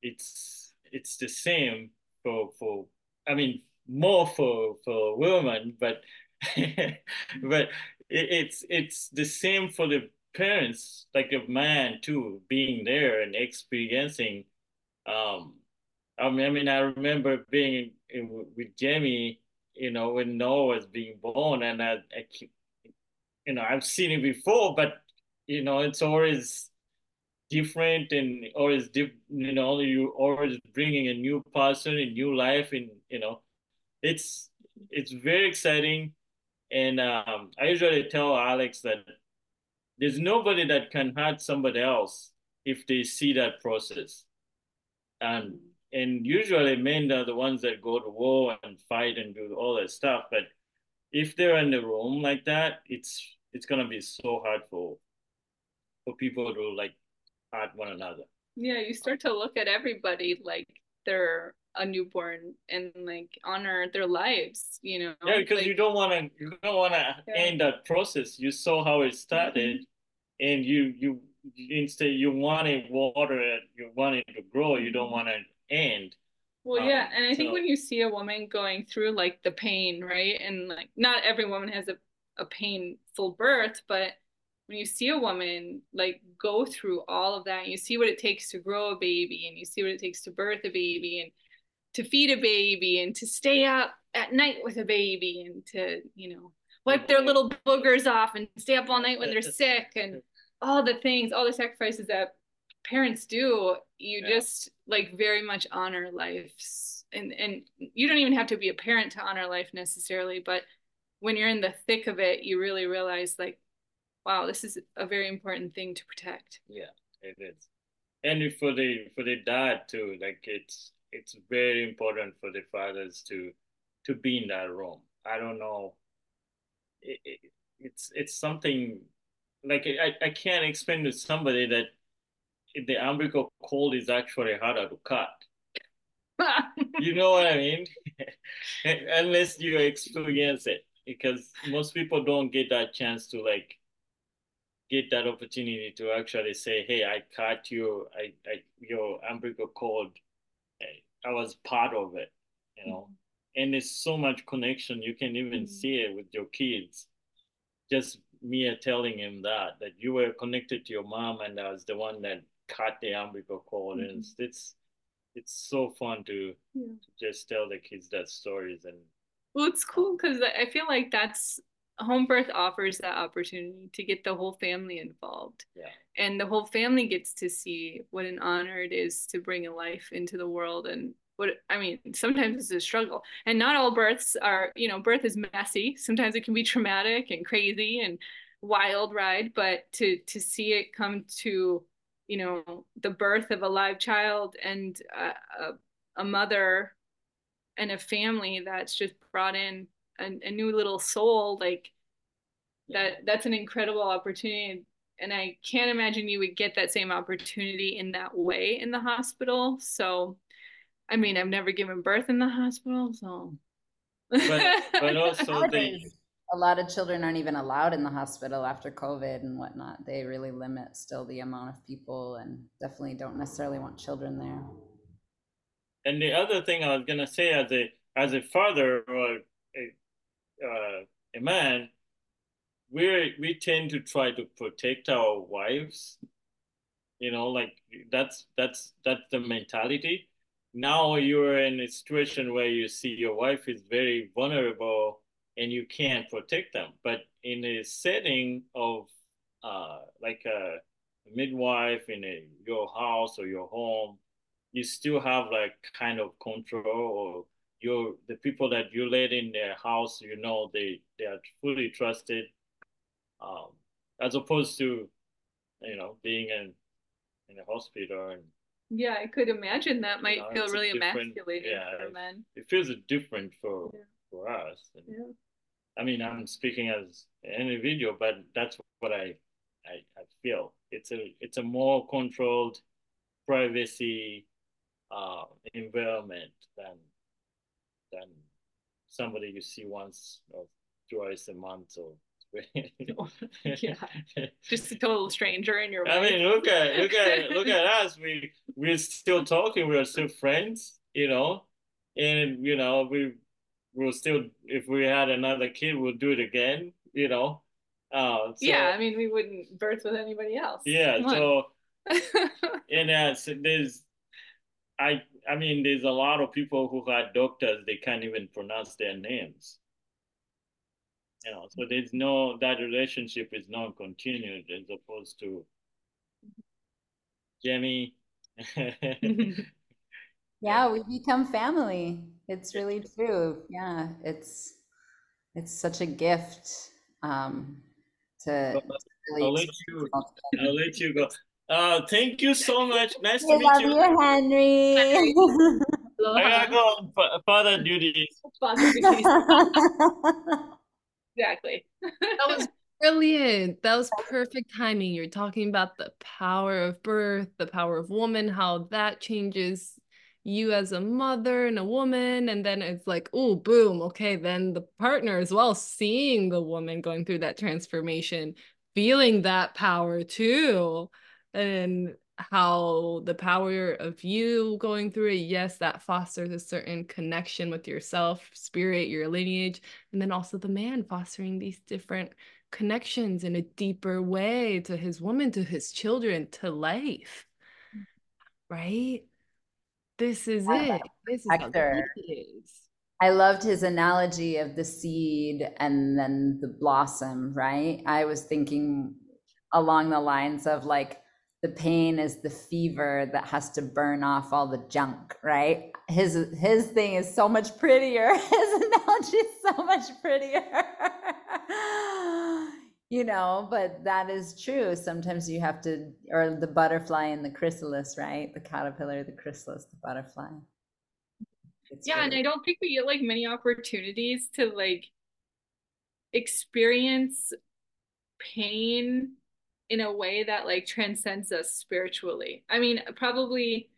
it's it's the same for for I mean more for for women, but *laughs* but it, it's it's the same for the parents, like a man too, being there and experiencing. Um, I mean, I mean, I remember being in, with Jamie, you know, when Noah was being born, and I, I keep, you know, I've seen it before, but you know, it's always different and always diff, you know, you always bringing a new person, a new life, and you know, it's it's very exciting. And um, I usually tell Alex that there's nobody that can hurt somebody else if they see that process. And and usually men are the ones that go to war and fight and do all that stuff. But if they're in the room like that, it's it's gonna be so hard for for people to like hurt one another. Yeah, you start to look at everybody like they're a newborn and like honor their lives, you know. Yeah, because like, you don't want to you don't want to yeah. end that process. You saw how it started, mm-hmm. and you you instead you want to water it, you want it to grow. You don't want to end. Well, um, yeah, and I so. think when you see a woman going through like the pain, right, and like not every woman has a a painful birth, but when you see a woman like go through all of that, and you see what it takes to grow a baby, and you see what it takes to birth a baby, and to feed a baby and to stay up at night with a baby and to you know wipe their little boogers off and stay up all night when they're *laughs* sick and all the things all the sacrifices that parents do you yeah. just like very much honor lives and and you don't even have to be a parent to honor life necessarily but when you're in the thick of it you really realize like wow this is a very important thing to protect yeah it is and for the for the dad too like it's it's very important for the fathers to to be in that room. I don't know. It, it, it's it's something like I, I can't explain to somebody that the umbilical cord is actually harder to cut. *laughs* you know what I mean? *laughs* Unless you experience it, because most people don't get that chance to like get that opportunity to actually say, "Hey, I cut your I, I your umbilical cord I was part of it, you know. Mm-hmm. And it's so much connection. You can even mm-hmm. see it with your kids. Just me telling him that that you were connected to your mom, and I was the one that cut the umbilical cord, mm-hmm. and it's, it's it's so fun to, yeah. to just tell the kids that stories and. Well, it's cool because I feel like that's home birth offers that opportunity to get the whole family involved. Yeah. And the whole family gets to see what an honor it is to bring a life into the world and what I mean, sometimes it's a struggle. And not all births are, you know, birth is messy. Sometimes it can be traumatic and crazy and wild ride, but to to see it come to, you know, the birth of a live child and a, a, a mother and a family that's just brought in a, a new little soul like yeah. that that's an incredible opportunity and i can't imagine you would get that same opportunity in that way in the hospital so i mean i've never given birth in the hospital so but, but *laughs* also the a lot of children aren't even allowed in the hospital after COVID and whatnot. They really limit still the amount of people and definitely don't necessarily want children there. And the other thing I was gonna say as a as a father or a uh, a man, we we tend to try to protect our wives. You know, like that's that's that's the mentality. Now you're in a situation where you see your wife is very vulnerable and you can't protect them. But in a setting of uh, like a midwife in a, your house or your home, you still have like kind of control or you the people that you let in their house, you know, they they are fully trusted, um, as opposed to, you know, being in in a hospital and. Yeah, I could imagine that might you know, feel really emasculating yeah, for men. It feels different for yeah. for us. And, yeah. I mean, I'm speaking as an individual, but that's what I, I, I feel. It's a it's a more controlled, privacy, uh, environment than than somebody you see once or twice a month. or *laughs* yeah, just a total stranger in your. I mean, look at look at *laughs* look at us. We we're still talking. We are still friends, you know, and you know we we'll still if we had another kid, we'll do it again, you know. Uh, so, yeah, I mean, we wouldn't birth with anybody else. Yeah, so *laughs* and uh, so there's, I I mean, there's a lot of people who had doctors they can't even pronounce their names. You know, so there's no that relationship is not continued as opposed to Jenny. *laughs* yeah, we become family. It's really true. Yeah, it's it's such a gift. Um, to really I'll let you *laughs* I'll let you go. Uh, thank you so much. Nice to meet love you. you, Henry. I gotta go on father duties. Father duties. *laughs* exactly. that was brilliant. That was perfect timing. You're talking about the power of birth, the power of woman, how that changes you as a mother and a woman and then it's like oh boom okay then the partner as well seeing the woman going through that transformation feeling that power too and how the power of you going through it yes that fosters a certain connection with yourself spirit your lineage and then also the man fostering these different connections in a deeper way to his woman to his children to life right this is it. This is it is. I loved his analogy of the seed and then the blossom, right? I was thinking along the lines of like the pain is the fever that has to burn off all the junk, right? His his thing is so much prettier. *laughs* His analogy is so much prettier. *laughs* you know, but that is true. Sometimes you have to, or the butterfly and the chrysalis, right? The caterpillar, the chrysalis, the butterfly. It's yeah, and I don't think we get like many opportunities to like experience pain in a way that like transcends us spiritually. I mean, probably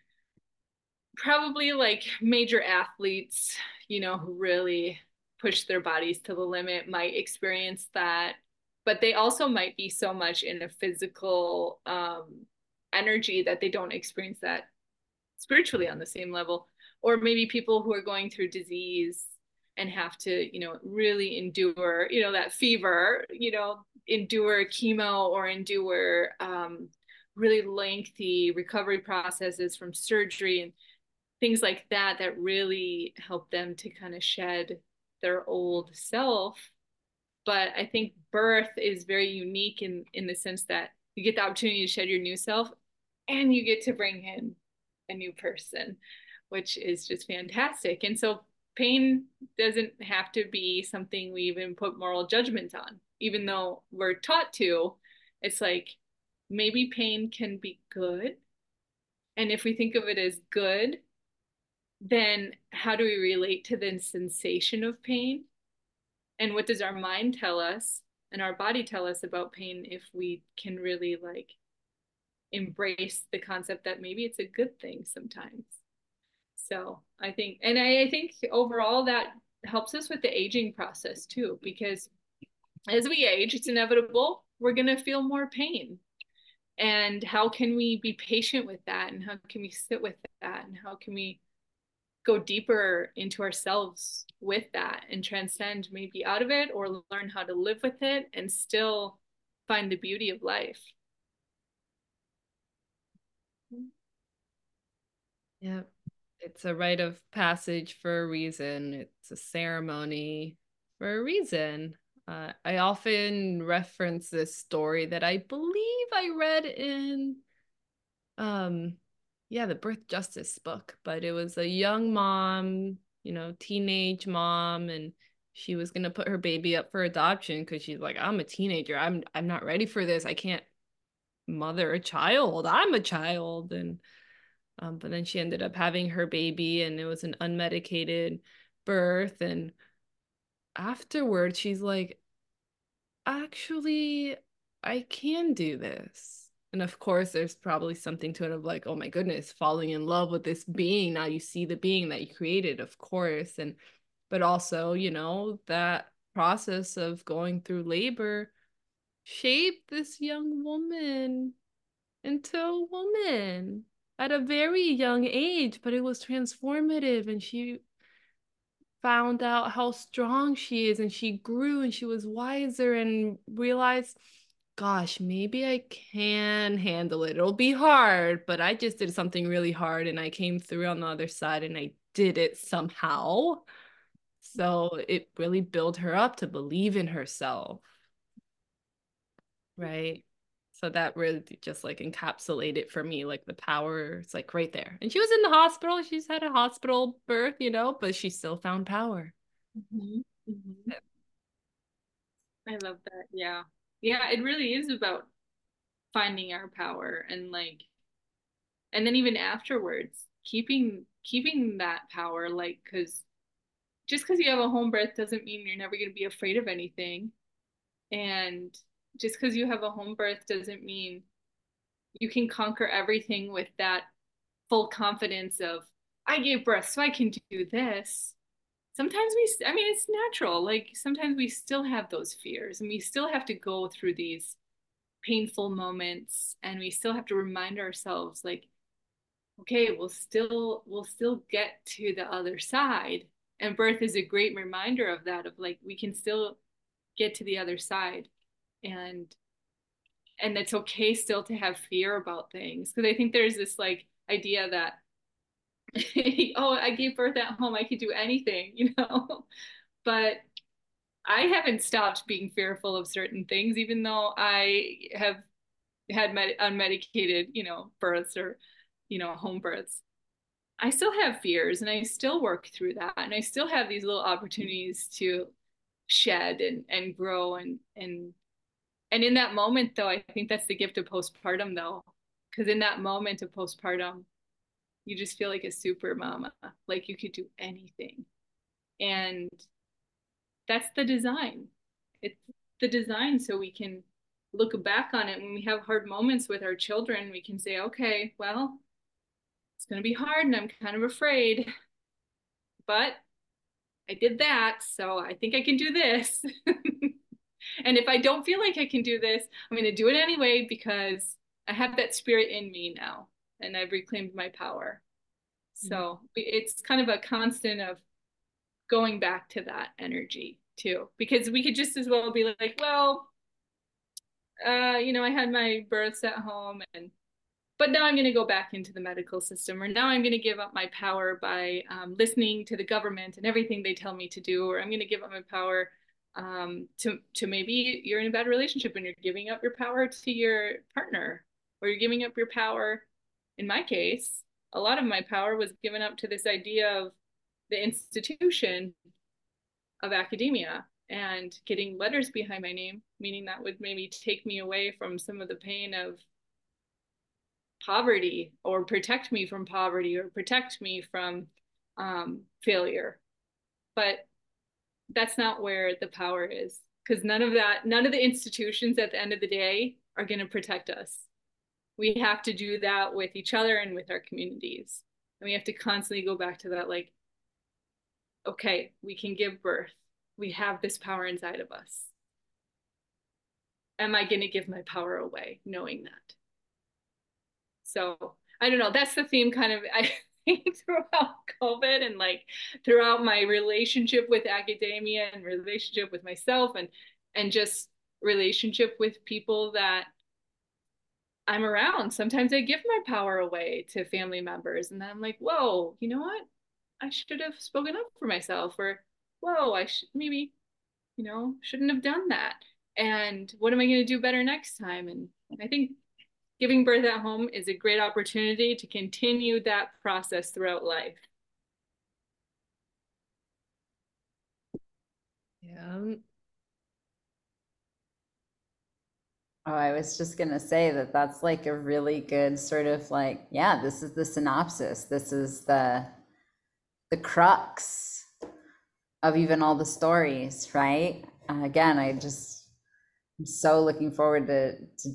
probably like major athletes, you know, who really push their bodies to the limit might experience that but they also might be so much in a physical um, energy that they don't experience that spiritually on the same level or maybe people who are going through disease and have to you know really endure you know that fever you know endure chemo or endure um, really lengthy recovery processes from surgery and things like that that really help them to kind of shed their old self but I think birth is very unique in in the sense that you get the opportunity to shed your new self and you get to bring in a new person, which is just fantastic. And so pain doesn't have to be something we even put moral judgment on, even though we're taught to. It's like maybe pain can be good. And if we think of it as good, then how do we relate to the sensation of pain? and what does our mind tell us and our body tell us about pain if we can really like embrace the concept that maybe it's a good thing sometimes so i think and I, I think overall that helps us with the aging process too because as we age it's inevitable we're going to feel more pain. And how can we be patient with that? And how can we sit with that? And how can we go deeper into ourselves with that and transcend maybe out of it or learn how to live with it and still find the beauty of life. Yeah, it's a rite of passage for a reason. It's a ceremony for a reason. Uh, I often reference this story that I believe I read in um yeah, the birth justice book, but it was a young mom, you know, teenage mom, and she was gonna put her baby up for adoption because she's like, I'm a teenager. I'm I'm not ready for this. I can't mother a child. I'm a child. And um, but then she ended up having her baby and it was an unmedicated birth. And afterward, she's like, actually, I can do this and of course, there's probably something to it of like, oh my goodness, falling in love with this being. Now you see the being that you created, of course. And, but also, you know, that process of going through labor shaped this young woman into a woman at a very young age, but it was transformative and she found out how strong she is and she grew and she was wiser and realized gosh maybe i can handle it. It'll be hard but i just did something really hard and i came through on the other side and i did it somehow. So it really built her up to believe in herself. Right so that really just like encapsulated for me like the power it's like right there and she was in the hospital she's had a hospital birth you know but she still found power mm-hmm. Mm-hmm. i love that yeah yeah it really is about finding our power and like and then even afterwards keeping keeping that power like because just because you have a home birth doesn't mean you're never going to be afraid of anything and just because you have a home birth doesn't mean you can conquer everything with that full confidence of I gave birth so I can do this. Sometimes we I mean it's natural. Like sometimes we still have those fears and we still have to go through these painful moments and we still have to remind ourselves like okay, we'll still we'll still get to the other side. And birth is a great reminder of that of like we can still get to the other side and and it's okay still to have fear about things. Because i think there's this like idea that *laughs* oh i gave birth at home i could do anything *laughs* you know? But i haven't stopped being fearful of certain things even though i have had med- unmedicated you know births or you know home births. I still have fears and i still work through that and i still have these little opportunities to shed and and grow and and and in that moment though i think that's the gift of postpartum though because in that moment of postpartum you just feel like a super mama like you could do anything. And that's the design. It's the design so we can look back on it. When we have hard moments with our children we can say okay well it's going to be hard and i'm kind of afraid but i did that so i think i can do this *laughs* And if I don't feel like I can do this, I'm going to do it anyway because I have that spirit in me now and I've reclaimed my power. So mm-hmm. it's kind of a constant of going back to that energy too, because we could just as well be like, well, uh, you know, I had my births at home and but now I'm going to go back into the medical system, or now I'm going to give up my power by um, listening to the government and everything they tell me to do, or I'm going to give up my power um, to to maybe you're in a bad relationship and you're giving up your power to your partner, or you're giving up your power. In my case, a lot of my power was given up to this idea of the institution of academia and getting letters behind my name, meaning that would maybe take me away from some of the pain of poverty or protect me from poverty or protect me from um, failure. But that's not where the power is because none of that none of the institutions at the end of the day are going to protect us. We have to do that with each other and with our communities. And we have to constantly go back to that like okay we can give birth. We have this power inside of us. Am i going to give my power away knowing that? So i don't know. That's the theme kind of i *laughs* throughout COVID and like throughout my relationship with academia and relationship with myself and and just relationship with people that I'm around. Sometimes I give my power away to family members and then I'm like, whoa, you know what? I should have spoken up for myself or whoa, I should maybe, you know, shouldn't have done that. And what am I going to do better next time? And I think giving birth at home is a great opportunity to continue that process throughout life. Yeah. Oh, I was just going to say that that's like a really good sort of like, yeah, this is the synopsis. This is the the crux of even all the stories, right? Uh, again, I just I'm so looking forward to to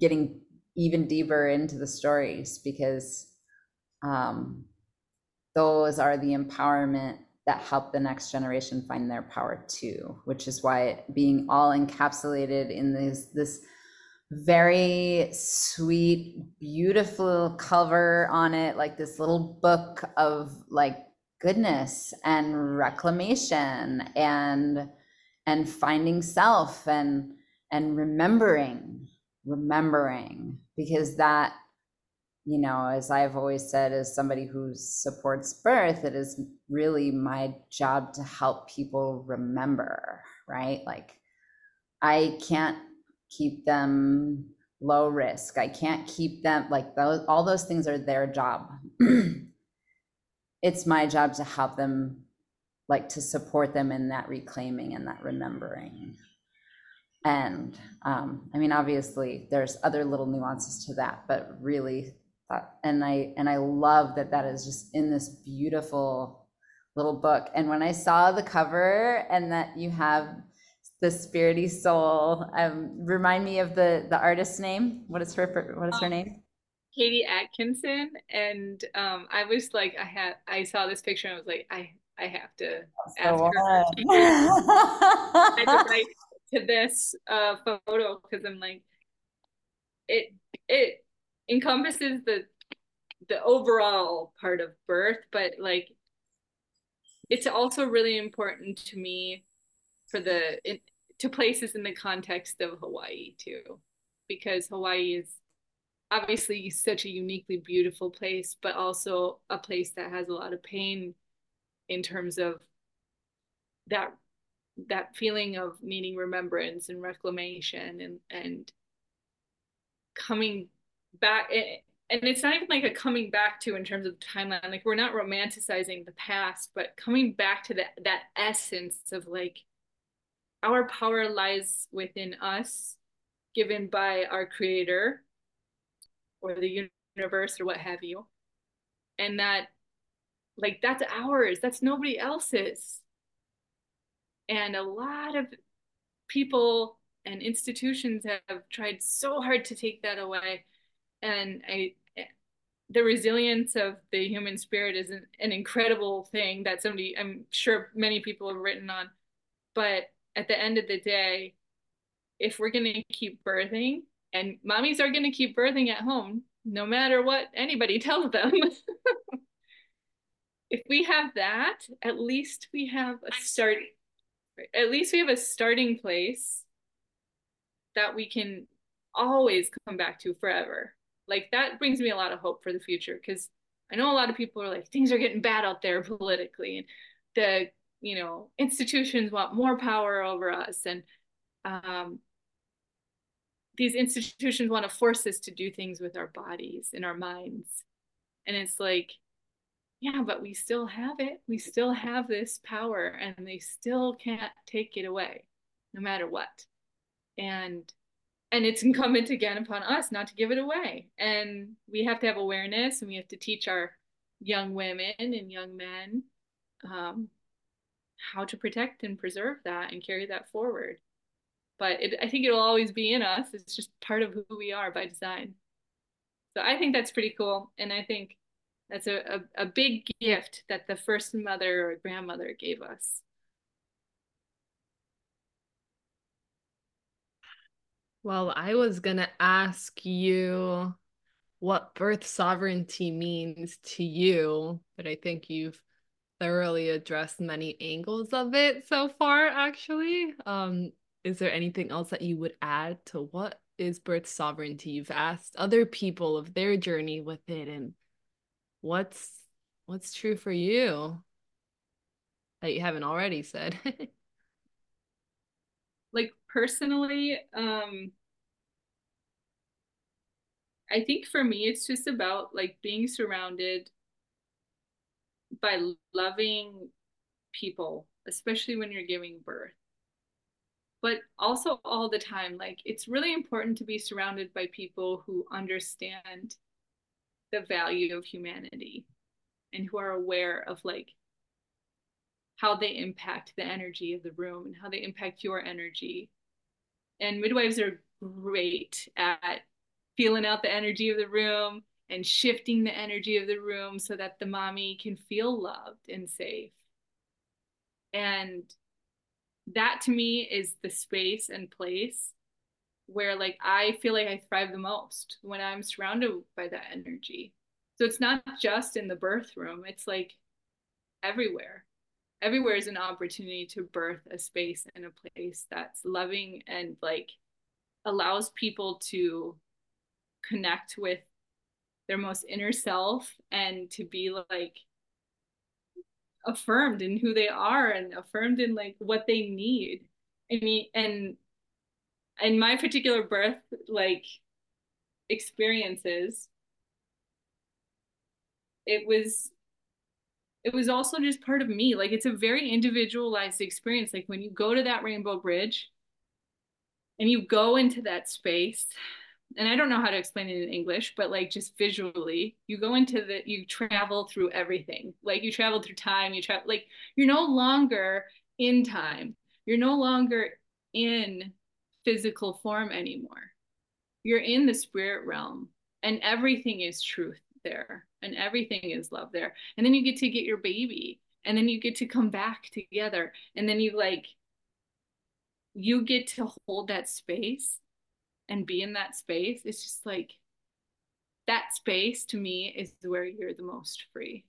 getting even deeper into the stories because um, those are the empowerment that help the next generation find their power too, which is why being all encapsulated in this this very sweet, beautiful cover on it, like this little book of like goodness and reclamation and and finding self and and remembering remembering because that you know as i've always said as somebody who supports birth it is really my job to help people remember right? Like i can't keep them low risk. I can't keep them like those all those things are their job. *clears throat* It's my job to help them like to support them in that reclaiming and that remembering and um, i mean obviously there's other little nuances to that but really uh, and i and i love that that is just in this beautiful little book. And when i saw the cover and that you have the spirity soul um, remind me of the the artist's name. What is her what is her um, name? Katie atkinson. And um, i was like i had i saw this picture and i was like i i have to ask her. *laughs* I to this uh, photo because I'm like, it it encompasses the the overall part of birth, but like it's also really important to me for the it, to places in the context of Hawaii too, because Hawaii is obviously such a uniquely beautiful place, but also a place that has a lot of pain in terms of that that feeling of needing remembrance and reclamation and and coming back and it's not even like a coming back to in terms of timeline like we're not romanticizing the past but coming back to that that essence of like our power lies within us given by our creator or the universe or what have you. And that like that's ours. That's nobody else's and a lot of people and institutions have tried so hard to take that away. And I, the resilience of the human spirit is an, an incredible thing that somebody, I'm sure many people have written on. But at the end of the day, if we're going to keep birthing, and mommies are going to keep birthing at home, no matter what anybody *laughs* tells them. *laughs* if we have that, at least we have a start at least we have a starting place that we can always come back to forever. Like that brings me a lot of hope for the future because I know a lot of people are like things are getting bad out there *laughs* politically and the you know institutions want more power over us and um, these institutions want to force us to do things with our bodies and our minds and it's like yeah, but we still have it. We still have this power and they still can't take it away no matter what. And and it's *laughs* incumbent again upon us not to give it away. And we have to have awareness and we have to teach our young women and young men um, how to protect and preserve that and carry that forward. But it, I think it'll always be in us. It's just part of who we are by design. So I think that's pretty cool. And I think that's a, a, a big gift that the first mother or grandmother gave us. Well, I was going to ask you what birth sovereignty means to you, but I think you've thoroughly addressed many angles of it so far, actually. Um, is there anything else that you would add to what is birth sovereignty? You've asked other people of their journey with it and what's what's true for you that you haven't already said? *laughs* Like personally um i think for me it's just about like being surrounded by loving people especially when you're giving birth. But also all the time like it's really important to be surrounded by people who understand the value of humanity and who are aware of like how they impact the energy of the room and how they impact your energy. And midwives are great at feeling out the energy of the room and shifting the energy of the room so that the mommy can feel loved and safe. And that to me is the space and place where like I feel like I thrive the most when I'm surrounded by that energy. So it's not just in the birth room, it's like everywhere. Everywhere is an opportunity to birth a space and a place that's loving and like allows people to connect with their most inner self and to be like affirmed in who they are and affirmed in like what they need. I mean, and in my particular birth like experiences, it was it was also just part of me. Like it's a very individualized experience. Like when you go to that rainbow bridge and you go into that space and I don't know how to explain it in English, but like just visually, you go into the, you travel through everything. Like you travel through time, you travel, like you're no longer in time. You're no longer in physical form anymore. You're in the spirit realm and everything is truth there and everything is love there. And then you get to get your baby and then you get to come back together and then you like, you get to hold that space and be in that space, it's just like that space to me is where you're the most free.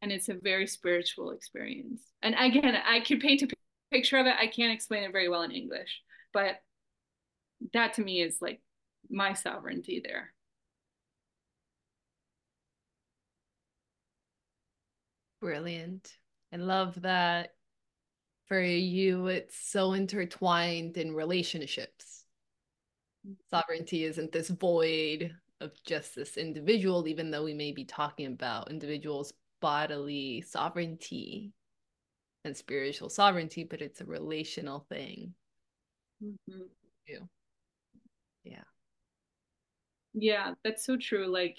And it's a very spiritual experience. And again, I can paint a picture of it. I can't explain it very well in English, but that to me is like my sovereignty there. Brilliant. I love that for you, it's so intertwined in relationships sovereignty isn't this void of just this individual, even though we may be talking about individuals' bodily sovereignty and spiritual sovereignty, but it's a relational thing. Mm-hmm. Yeah. Yeah, that's so true. Like,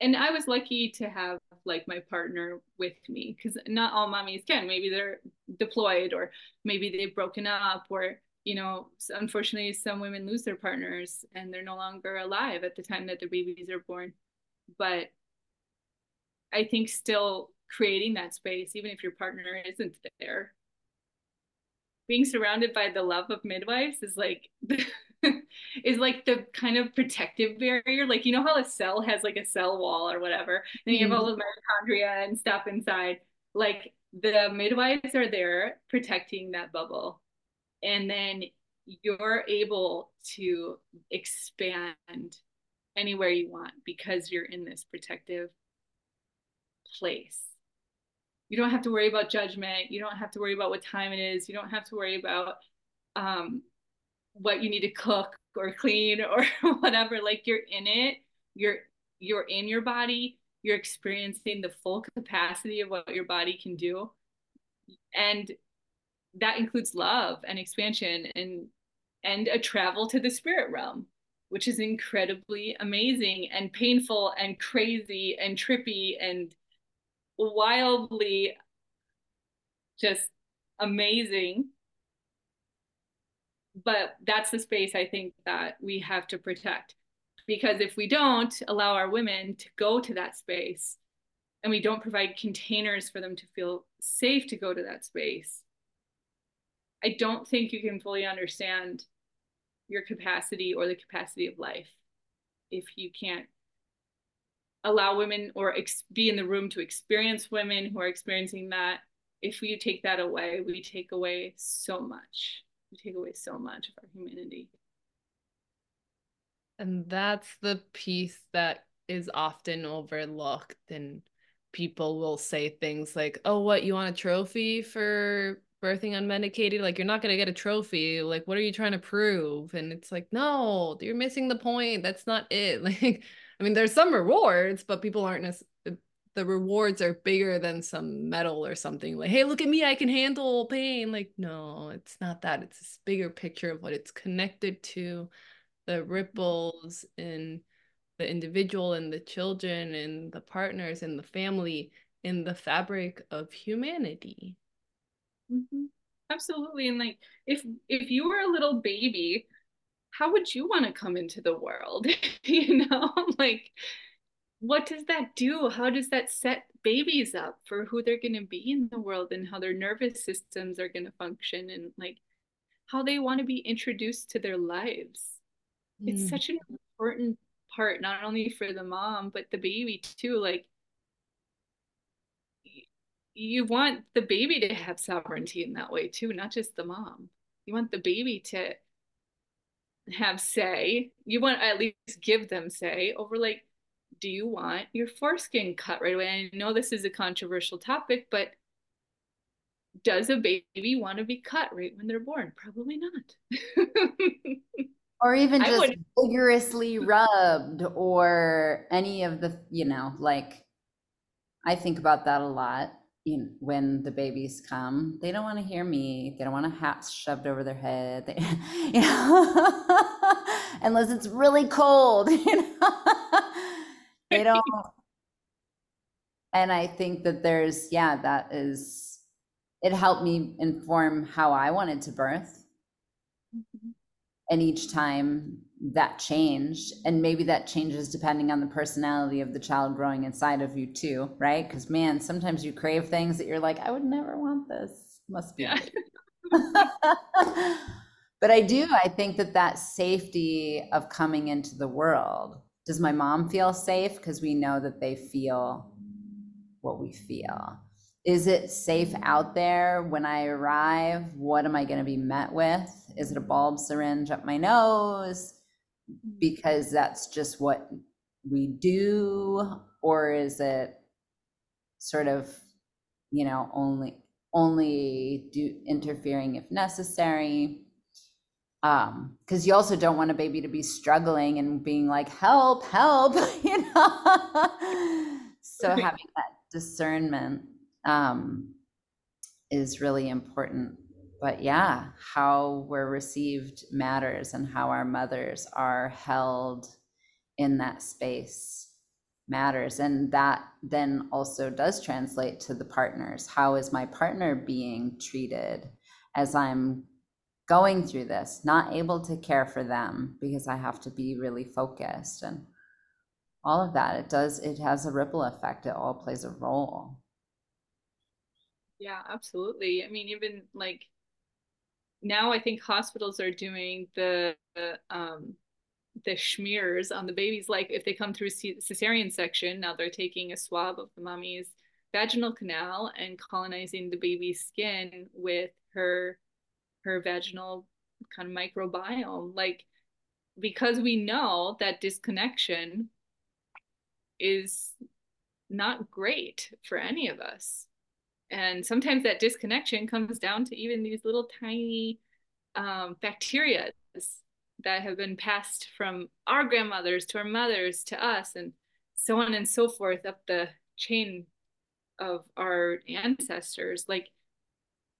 and I was lucky to have like my partner with me because not all mommies can. Maybe they're deployed or maybe they've broken up or you know, unfortunately, some women lose their partners and they're no longer alive at the time that their babies are born. But I think still creating that space, even if your partner isn't there, being surrounded by the love of midwives is like *laughs* is like the kind of protective barrier. Like you know how a cell has like a cell wall or whatever, and you have all mm-hmm. the mitochondria and stuff inside. Like the midwives are there protecting that bubble and then you're able to expand anywhere you want because you're in this protective place. You don't have to worry about judgment. You don't have to worry about what time it is. You don't have to worry about um, what you need to cook or clean or *laughs* whatever. Like you're in it. You're you're in your body. You're experiencing the full capacity of what your body can do. And that includes love and expansion and and a travel to the spirit realm which is incredibly amazing and painful and crazy and trippy and wildly just amazing. But that's the space i think that we have to protect. Because if we don't allow our women to go to that space and we don't provide containers for them to feel safe to go to that space I don't think you can fully understand your capacity or the capacity of life if you can't allow women or be in the room to experience women who are experiencing that. If we take that away, we take away so much. We take away so much of our humanity. And that's the piece that is often overlooked and people will say things like, "Oh, what you want a trophy for birthing unmedicated like you're not going to get a trophy like what are you trying to prove and it's like no you're missing the point that's not it *laughs* like i mean there's some rewards but people aren't necessarily the rewards are bigger than some medal or something like hey look at me i can handle pain like no it's not that it's this bigger picture of what it's connected to the ripples in the individual and the children and the partners and the family in the fabric of humanity Mm-hmm. Absolutely. And like if if you were a little baby, how would you want to come into the world? *laughs* you know, *laughs* like what does that do? How does that set babies up for who they're going to be in the world and how their nervous systems are going to function and like how they want to be introduced to their lives? Mm. It's such an important part, not only for the mom, but the baby too. Like, you want the baby to have sovereignty in that way too, not just the mom. You want the baby to have say. You want at least give them say over like do you want your foreskin cut right away? I know this is a controversial topic, but does a baby want to be cut right when they're born? Probably not. *laughs* or even just vigorously rubbed or any of the, you know, like I think about that a lot. You know, when the babies come, they don't want to hear me. They don't want a hat shoved over their head. They, *laughs* you know, *laughs* unless it's really cold. *laughs* You know? they don't and i think that there's yeah that is it helped me inform how i wanted to birth mm-hmm. and each time that change and maybe that changes depending on the personality of the child growing inside of you too right? Because man sometimes you crave things that you're like i would never want this. Must be yeah. *laughs* but i do i think that that safety of coming into the world does my mom feel safe? Because we know that they feel what we feel. Is it safe out there when i arrive? What am i going to be met with? Is it a bulb syringe up my nose because that's just what we do? Or is it sort of you know only only do interfering if necessary? Um because you also don't want a baby to be struggling and being like help help *laughs* you know? So having that discernment um is really important but yeah how we're received matters and how our mothers are held in that space matters and that then also does translate to the partners how is my partner being treated as i'm going through this, not able to care for them because I have to be really focused and all of that. It does, it has a ripple effect. It all plays a role. Yeah, absolutely. I mean, even like now I think hospitals are doing the um the schmears on the babies like if they come through cesarean section now they're taking a swab of the mommy's vaginal canal and colonizing the baby's skin with her her vaginal kind of microbiome. Like because we know that disconnection is not great for any of us and sometimes that disconnection comes down to even these little tiny um, bacteria that have been passed from our grandmothers to our mothers to us and so on and so forth up the chain of our ancestors like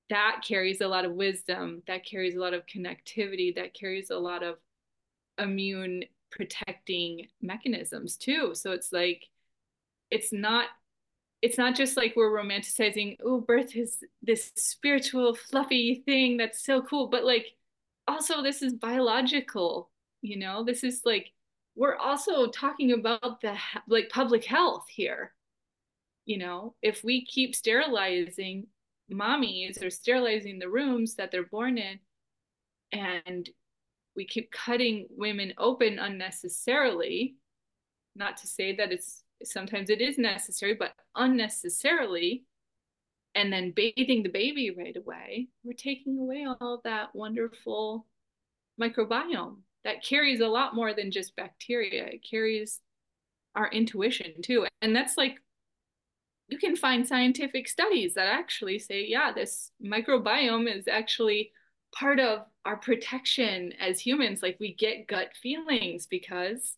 that carries a lot of wisdom, that carries a lot of connectivity, that carries a lot of immune protecting mechanisms too. So it's like, it's not it's not just like we're romanticizing oh birth is this spiritual fluffy thing that's so cool but like also this is biological you know? This is like we're also talking about the like public health here you know? If we keep sterilizing mommies or sterilizing the rooms that they're born in and we keep cutting women open unnecessarily not to say that it's sometimes it is necessary but unnecessarily and then bathing the baby right away we're taking away all that wonderful microbiome that carries a lot more than just bacteria it carries our intuition too and that's like you can find scientific studies that actually say, yeah, this microbiome is actually part of our protection as humans. Like we get gut feelings because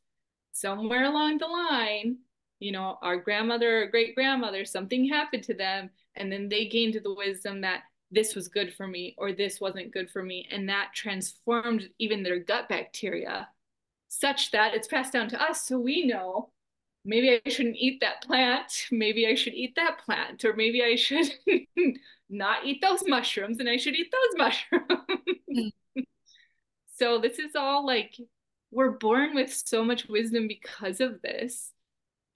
somewhere along the line, you know, our grandmother or great grandmother, something happened to them, and then they gained the wisdom that this was good for me or this wasn't good for me. And that transformed even their gut bacteria such that it's passed down to us. So we know maybe I shouldn't eat that plant. Maybe I should eat that plant, or maybe I should *laughs* not eat those mushrooms and I should eat those *laughs* mushrooms. Mm. so this is all like we're born with so much wisdom because of this.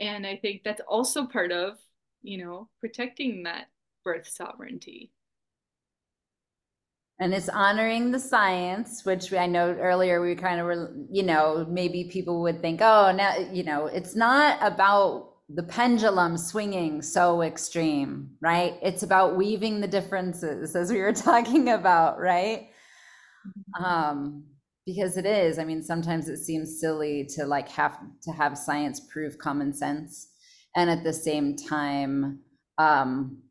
And I think that's also part of, you know, protecting that birth sovereignty. And it's honoring the science, which I know earlier we kind of were, you know, maybe people would think, oh, now, you know, it's not about the pendulum swinging so extreme, right? It's about weaving the differences, as we were *laughs* talking about, right? Mm-hmm. Um, because it is. I mean, sometimes it seems silly to like have to have science prove common sense, and at the same time, um,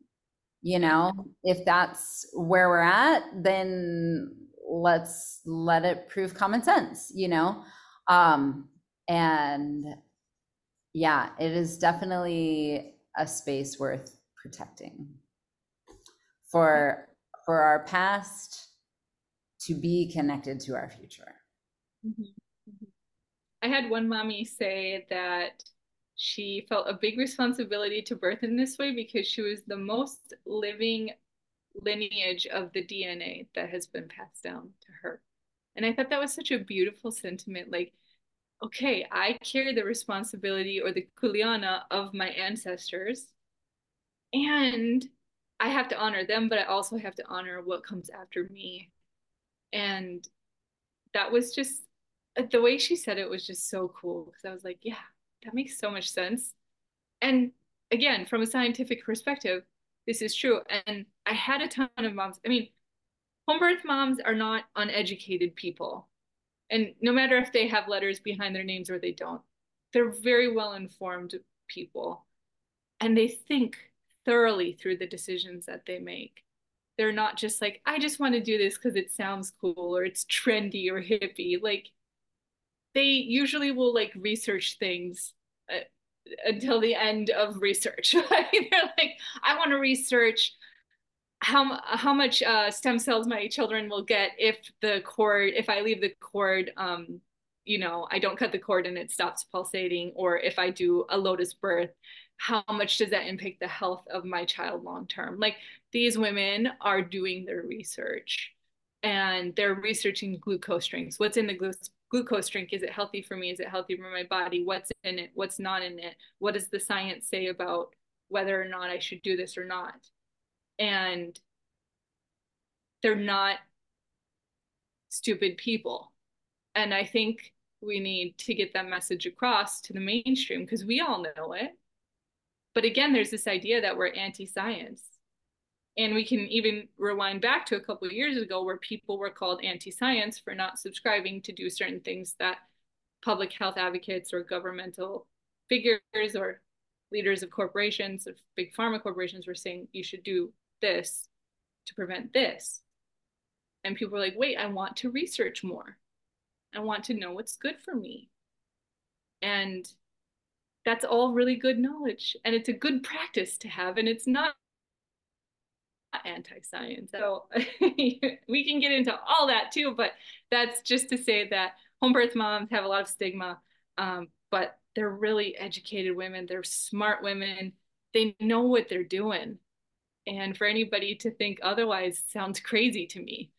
you know, if that's where we're at, then let's let it prove common sense. You know, um, and yeah, it is definitely a space worth protecting for for our past to be connected to our future. Mm-hmm. Mm-hmm. I had one mommy say that she felt a big responsibility to birth in this way because she was the most living lineage of the DNA that has been passed down to her. And I thought that was such a beautiful sentiment. Like, okay, I carry the responsibility or the kuleana of my ancestors. And I have to honor them, but I also have to honor what comes after me. And that was just uh, the way she said it was just so cool because I was like, yeah, that makes so much sense. And again, from a scientific perspective, this is true. And I had a ton of moms. I mean, home birth moms are not uneducated people. And no matter if they have letters behind their names or they don't, they're very well informed people. And they think thoroughly through the decisions that they make. They're not just like, I just want to do this because it sounds cool or it's trendy or hippie. Like, they usually will like research things uh, until the end of research. *laughs* They're like, I want to research how how much uh, stem cells my children will get if the cord if I leave the cord um you know I don't cut the cord and it stops pulsating or if I do a lotus birth how much does that impact the health of my child long term? Like these women are doing their research and they're researching glucose drinks what's in the glu- glucose drink? Is it healthy for me? Is it healthy for my body? What's in it? What's not in it? What does the science say about whether or not I should do this or not? And they're not stupid people. And I think we need to get that message across to the mainstream because we all know it. But again, there's this idea that we're anti science. And we can even rewind back to a couple of years ago where people were called anti science for not subscribing to do certain things that public health advocates or governmental figures or leaders of corporations, of big pharma corporations were saying you should do this to prevent this. And people were like, wait, I want to research more. I want to know what's good for me. And that's all really good knowledge. And it's a good practice to have. And it's not anti-science. So *laughs* we can get into all that too, but that's just to say that home birth moms have a lot of stigma, um, but they're really educated women. They're smart women. They know what they're doing. And for anybody to think otherwise sounds crazy to me.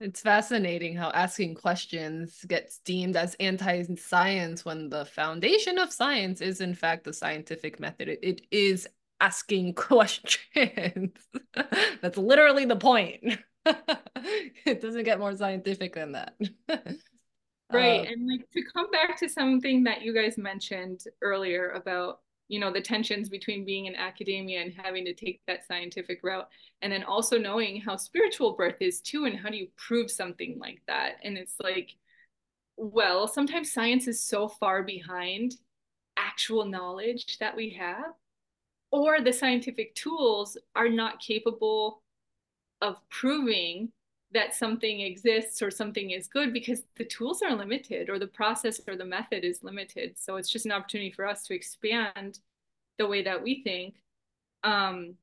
It's fascinating how asking questions gets deemed as anti-science when the foundation of science is in fact the scientific method. it, it is asking *laughs* questions. That's literally the point. *laughs* it doesn't get more scientific than that. *laughs* right. Uh, and like to come back to something that you guys mentioned earlier about you know the tensions between being in academia and having to take that scientific route. And then also knowing how spiritual birth is too and how do you prove something like that? And it's like well sometimes science is so far behind actual knowledge that we have or the scientific tools are not capable of proving that something exists or something is good because the tools are limited or the process or the method is limited. So it's just an opportunity for us to expand the way that we think. Um,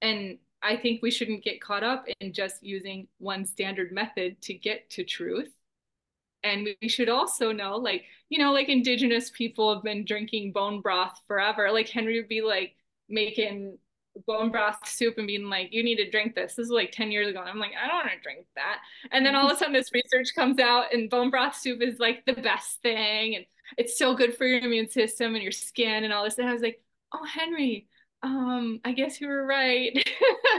and I think we shouldn't get caught up in just using one standard method to get to truth. And we should also know, like, you know, like indigenous people have been drinking bone broth forever. Like Henry would be like making bone broth soup and being like, you need to drink this. This is like 10 years ago. And I'm like, I don't want to drink that. And then all of a sudden this research comes out and bone broth soup is like the best thing. And it's so good for your immune system and your skin and all this. And I was like, oh, Henry, um, I guess you were right.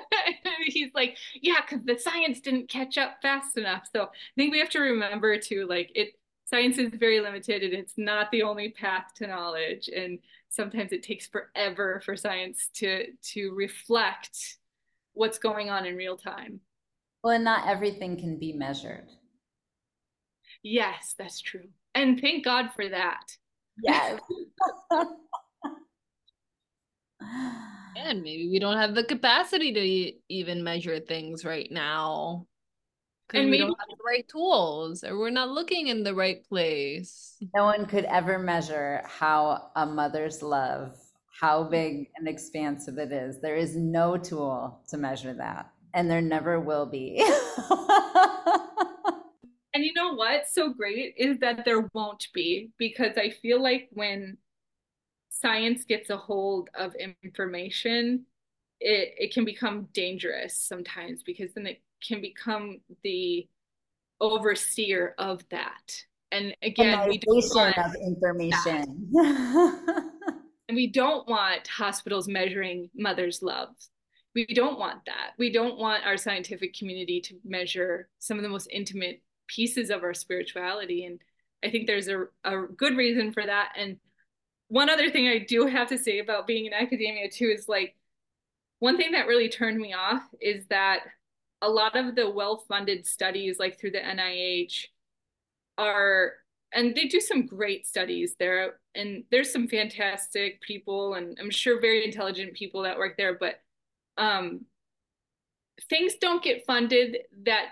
*laughs* He's like, yeah, because the science didn't catch up fast enough. So I think we have to remember too, like it science is very limited and it's not the only path to knowledge. And sometimes it takes forever for science to to reflect what's going on in real time. Well, and not everything can be measured. Yes, that's true. And thank God for that. Yes. *laughs* *sighs* and maybe we don't have the capacity to even measure things right now. And we maybe, don't have the right tools or we're not looking in the right place. No one could ever measure how a mother's love, how mm. big and expansive it is. There is no tool to measure that. And there never will be. *laughs* and you know what's so great is that there won't be because I feel like when science gets a hold of information, it, it can become dangerous sometimes because then it can become the overseer of that. And again, we don't want of information. and we don't want hospitals measuring mother's love. We don't want that. We don't want our scientific community to measure some of the most intimate pieces of our spirituality. And I think there's a, a good reason for that. And one other thing I do have to say about being in academia too is like one thing that really turned me off is that a lot of the well-funded studies like through the NIH are and they do some great studies there and there's some fantastic people and I'm sure very intelligent people that work there but um things don't get funded that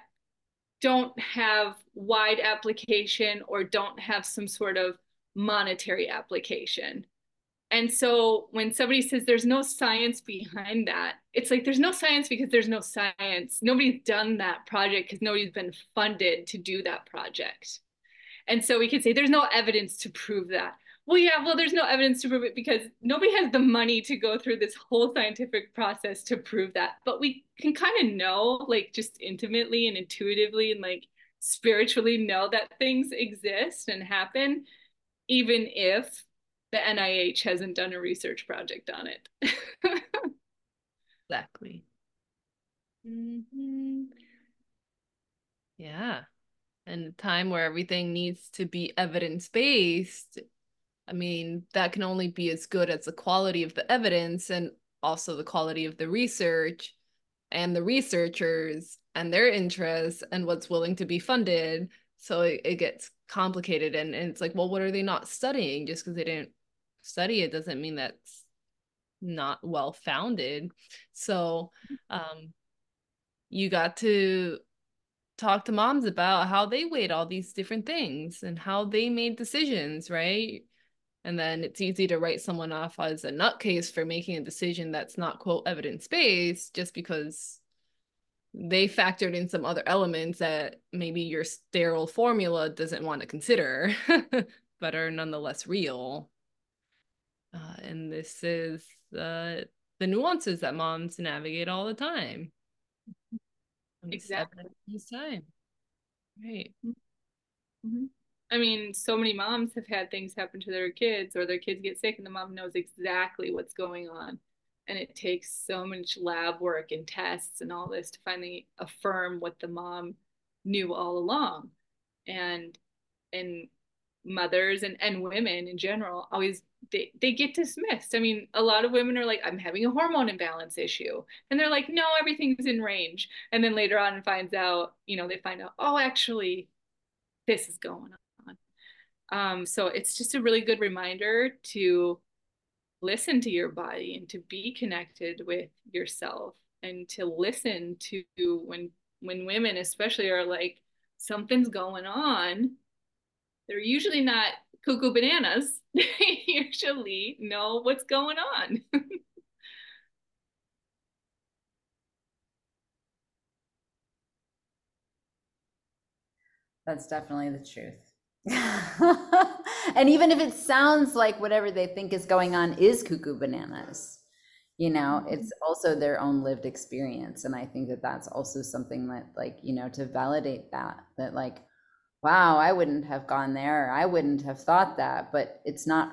don't have wide application or don't have some sort of monetary application. And so when somebody says there's no science behind that, it's like there's no science because there's no science. Nobody's done that project because nobody's been funded to do that project. And so we could say there's no evidence to prove that. Well, yeah, well, there's no evidence to prove it because nobody has the money to go through this whole scientific process to prove that. But we can kind of know, like, just intimately and intuitively and like spiritually know that things exist and happen even if the NIH hasn't done a research project on it. exactly. Mm-hmm. Yeah. And a time where everything needs to be evidence based, I mean, that can only be as good as the quality of the evidence and also the quality of the research and the researchers and their interests and what's willing to be funded. So it, it gets complicated and, and it's like well what are they not studying? Just because they didn't study it doesn't mean that's not well founded. So um you got to talk to moms about how they weighed all these different things and how they made decisions right? And then it's easy to write someone off as a nutcase for making a decision that's not quote evidence based just because they factored in some other elements that maybe your sterile formula doesn't want to consider, *laughs* but are nonetheless real. Uh, and this is uh, the nuances that moms navigate all the time. Exactly. This time. Right. Mm-hmm. I mean, so many moms have had things happen to their kids or their kids get sick and the mom knows exactly what's going on and it takes so much lab work and tests and all this to finally affirm what the mom knew all along. And and mothers and, and women in general always they, they get dismissed. I mean a lot of women are like i'm having a hormone imbalance issue. And they're like no everything's in range. And then later on finds out you know they find out oh actually this is going on. Um, so it's just a really good reminder to listen to your body and to be connected with yourself and to listen to when when women especially are like something's going on. They're usually not cuckoo bananas. They *laughs* usually know what's going on. *laughs* That's definitely the truth *laughs* and even if it sounds like whatever they think is going on is cuckoo bananas, you know, mm-hmm. it's also their own lived experience. And I think that that's also something that, like, you know, to validate that, that, like, wow, I wouldn't have gone there. I wouldn't have thought that. But it's not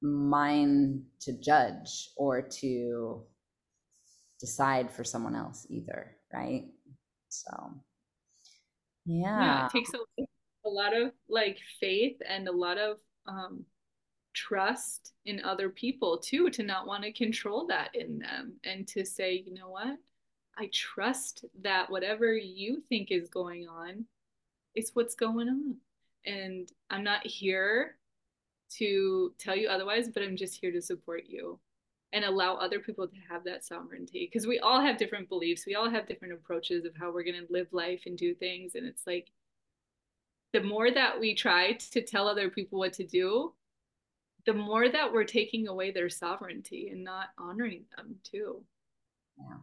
mine to judge or to decide for someone else either, right? So, yeah. yeah it takes a, a lot of like faith and a lot of um, trust in other people too, to not want to control that in them and to say, you know what? I trust that whatever you think is going on is what's going on. And I'm not here to tell you otherwise, but I'm just here to support you and allow other people to have that sovereignty because we all have different beliefs we all have different approaches of how we're going to live life and do things and it's like the more that we try to tell other people what to do the more that we're taking away their sovereignty and not honoring them too. Yeah.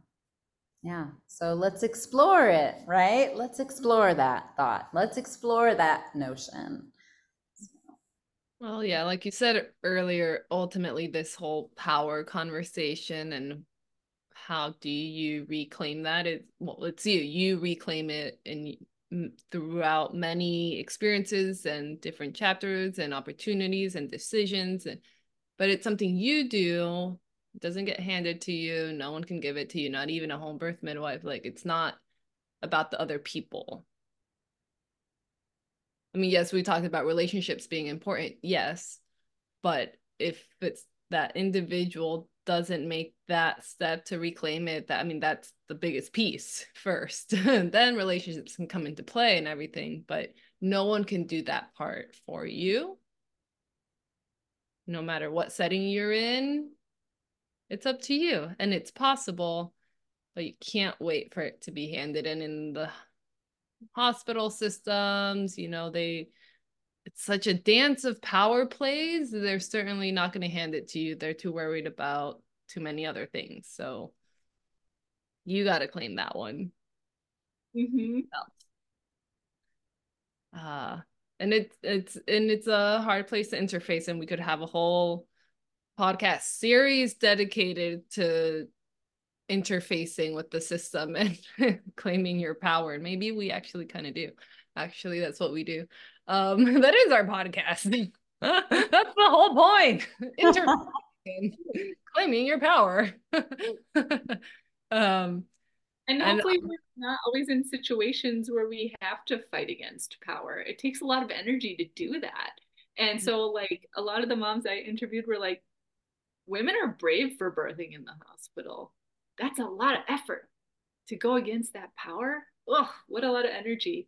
Yeah. So let's explore it right? Let's explore that thought. Let's explore that notion. Well, yeah, like you said earlier, ultimately, this whole power conversation and how do you reclaim that? It well, it's you. You reclaim it and throughout many experiences and different chapters and opportunities and decisions, and but it's something you do. It doesn't get handed to you. No one can give it to you. Not even a home birth midwife. Like it's not about the other people I mean, yes, we talked about relationships being important, yes, but if it's that individual doesn't make that step to reclaim it, that I mean, that's the biggest piece *laughs* first. *laughs* then relationships can come into play and everything, but no one can do that part for you. No matter what setting you're in, it's up to you and it's possible, but you can't wait for it to be handed in in the hospital systems you know they it's such a dance of power plays they're certainly not going to hand it to you they're too worried about too many other things so you got to claim that one mm-hmm. uh and it's it's and it's a hard place to interface and we could have a whole podcast series dedicated to interfacing with the system *laughs* and claiming your power. And maybe we actually kind of do. Actually, that's what we do. Um, *laughs* that is our podcast. *laughs* that's the whole point. *laughs* Interfacing, claiming your power. um, and hopefully, and, we're not always in situations where we have to fight against power. It takes a lot of energy to do that. And so, like, a lot of the moms I interviewed were like, women are brave for birthing in the hospital that's a lot of effort to go against that power. Oh, what a lot of energy.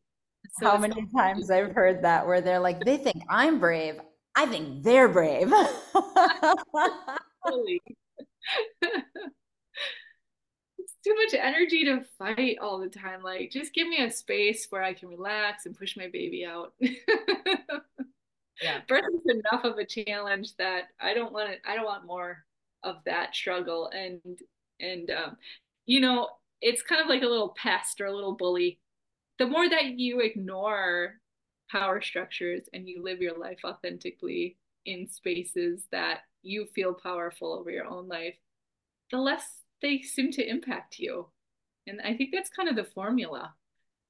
So How many times I've heard that where they're like, they think I'm brave. I think they're brave. *laughs* *laughs* it's too much energy to fight all the time. Like, just give me a space where I can relax and push my baby out. *laughs* yeah. Birth is enough of a challenge that I don't want it. I don't want more of that struggle. And and um, you know it's kind of like a little pest or a little bully the more that you ignore power structures and you live your life authentically in spaces that you feel powerful over your own life the less they seem to impact you. And i think that's kind of the formula.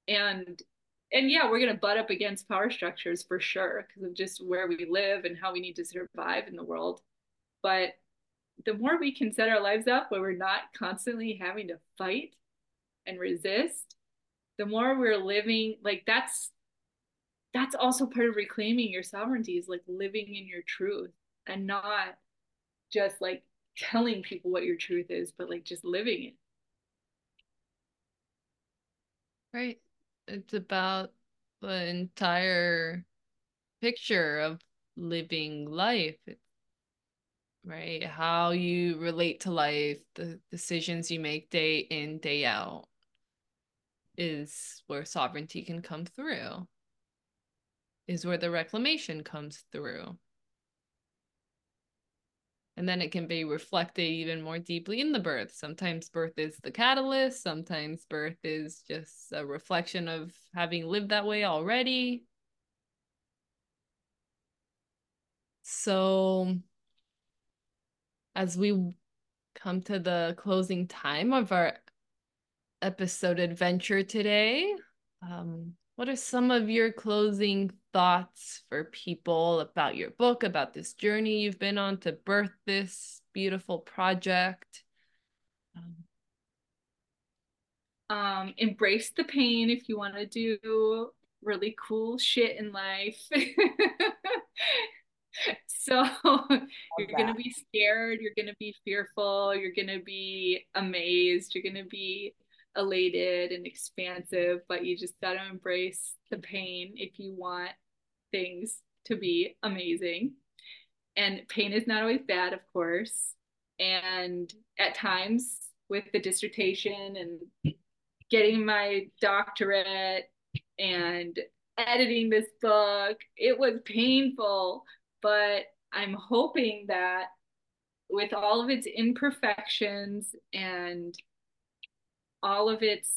And and yeah we're going to butt up against power structures for sure because of just where we live and how we need to survive in the world. But the more we can set our lives up where we're not constantly having to fight and resist, the more we're living like that's that's also part of reclaiming your sovereignty is like living in your truth and not just like telling people what your truth is, but like just living it. Right. It's about the entire picture of living life. Right? How you relate to life, the decisions you make day in, day out is where sovereignty can come through, is where the reclamation comes through. And then it can be reflected even more deeply in the birth. Sometimes birth is the catalyst, sometimes birth is just a reflection of having lived that way already. So, as we come to the closing time of our episode adventure today, um, what are some of your closing thoughts for people about your book, about this journey you've been on to birth this beautiful project? Um, um embrace the pain if you want to do really cool shit in life. *laughs* so you're going to be scared, you're going to be fearful, you're going to be amazed, you're going to be elated and expansive, but you just got to embrace the pain if you want things to be amazing. And pain is not always bad, of course. And at times, with the dissertation and getting my doctorate and editing this book, it was painful, but I'm hoping that with all of its imperfections and all of its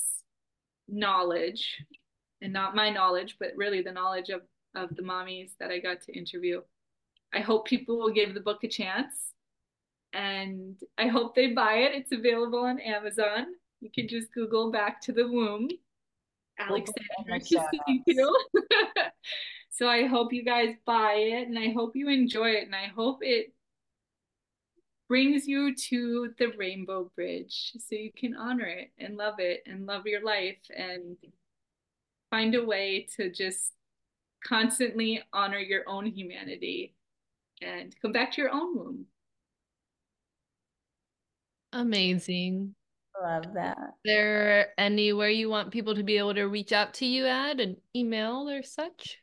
knowledge, and not my knowledge, but really the knowledge of, of the mommies that I got to interview, I hope people will give the book a chance. And I hope they buy it. It's available on Amazon. You can just Google Back to the Womb Alexandra *laughs* *laughs* so I hope you guys buy it and I hope you enjoy it and I hope it brings you to the rainbow bridge so you can honor it and love it and love your life and find a way to just constantly honor your own humanity and come back to your own womb. Amazing. Love that. Is there anywhere you want people to be able to reach out to you at an email or such?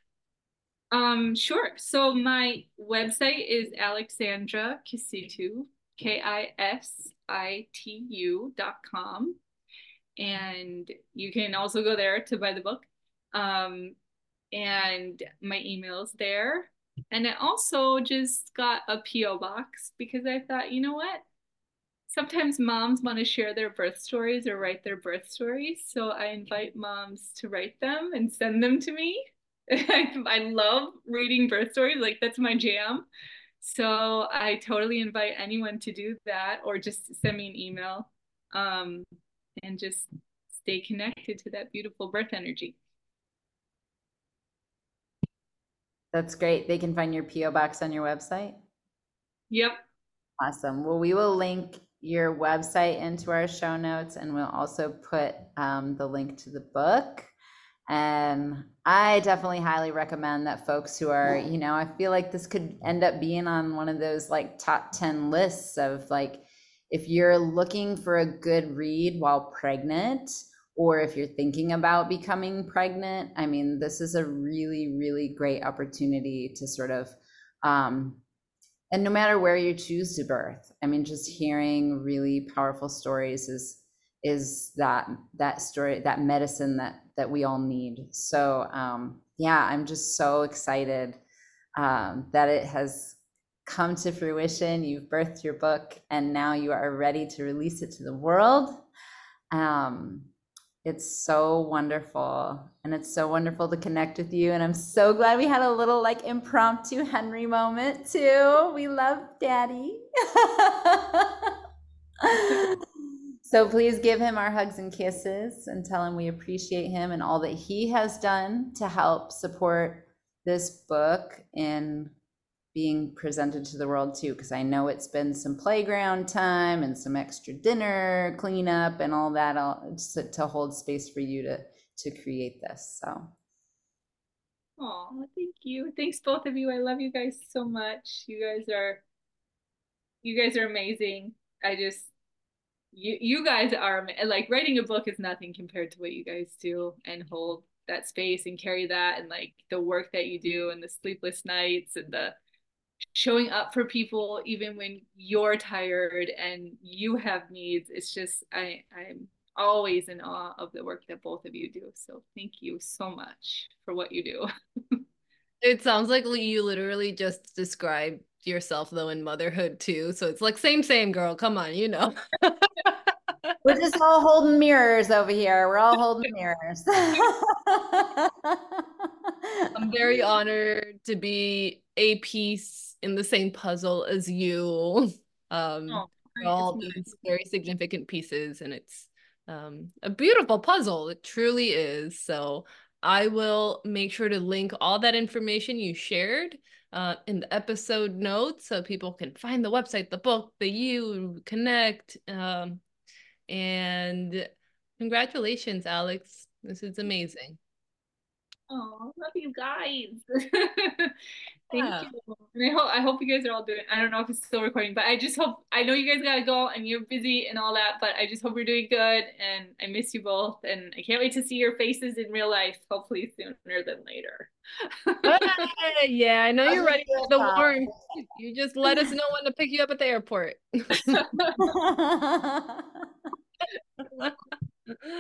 Um, sure. So my website is Alexandra Kisitu, K-I-S-I-T-U dot com. And you can also go there to buy the book. Um, and my email's there. And I also just got a P.O. box because I thought, you know what? sometimes moms want to share their birth stories or write their birth stories. So I invite moms to write them and send them to me. *laughs* I love reading birth stories, like that's my jam. So I totally invite anyone to do that or just send me an email um, and just stay connected to that beautiful birth energy. That's great. They can find your P.O. box on your website. Yep. Awesome. Well, we will link your website into our show notes, and we'll also put um, the link to the book. And I definitely highly recommend that folks who are, you know, I feel like this could end up being on one of those like top 10 lists of like, if you're looking for a good read while pregnant, or if you're thinking about becoming pregnant, I mean, this is a really, really great opportunity to sort of um, and no matter where you choose to birth i mean just hearing really powerful stories is is that that story that medicine that that we all need so um yeah i'm just so excited um that it has come to fruition you've birthed your book and now you are ready to release it to the world um it's so wonderful. And it's so wonderful to connect with you. And I'm so glad we had a little like impromptu Henry moment too. We love daddy. *laughs* so please give him our hugs and kisses and tell him we appreciate him and all that he has done to help support this book in being presented to the world too because i know it's been some playground time and some extra dinner cleanup and all that all, to, to hold space for you to to create this so. Oh thank you. Thanks both of you. I love you guys so much. You guys are you guys are amazing. I just you you guys are like writing a book is nothing compared to what you guys do and hold that space and carry that and like the work that you do and the sleepless nights and the showing up for people even when you're tired and you have needs. It's just i i'm always in awe of the work that both of you do. So thank you so much for what you do. *laughs* It sounds like you literally just described yourself though in motherhood too. So it's like same same girl. Come on you know *laughs* we're just all holding mirrors over here we're all holding mirrors i'm very honored to be a piece in the same puzzle as you. Um, oh, all these very significant pieces, and it's um, a beautiful puzzle. It truly is. So I will make sure to link all that information you shared uh, in the episode notes so people can find the website, the book, the you, connect. Um, and congratulations, Alex. This is amazing. Oh, love you guys. *laughs* Thank yeah. you. And I hope I hope you guys are all doing. I don't know if it's still recording, but I just hope I know you guys gotta go and you're busy and all that. But I just hope you're doing good, and I miss you both, and I can't wait to see your faces in real life. Hopefully sooner than later. *laughs* yeah, I know you're ready for the warm. You just let us know when to pick you up at the airport. *laughs*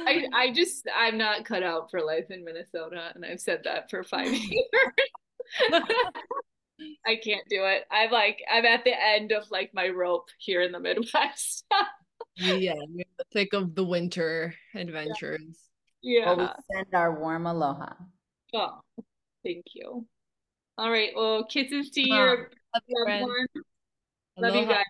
I I just I'm not cut out for life in Minnesota, and I've said that for five *laughs* years. I can't do it. I'm like I'm at the end of like my rope here in the Midwest. yeah, in the thick of the winter adventures. Yeah. Well, we send our warm aloha. Oh, thank you. All right. Well, kisses to your love, you, love you guys.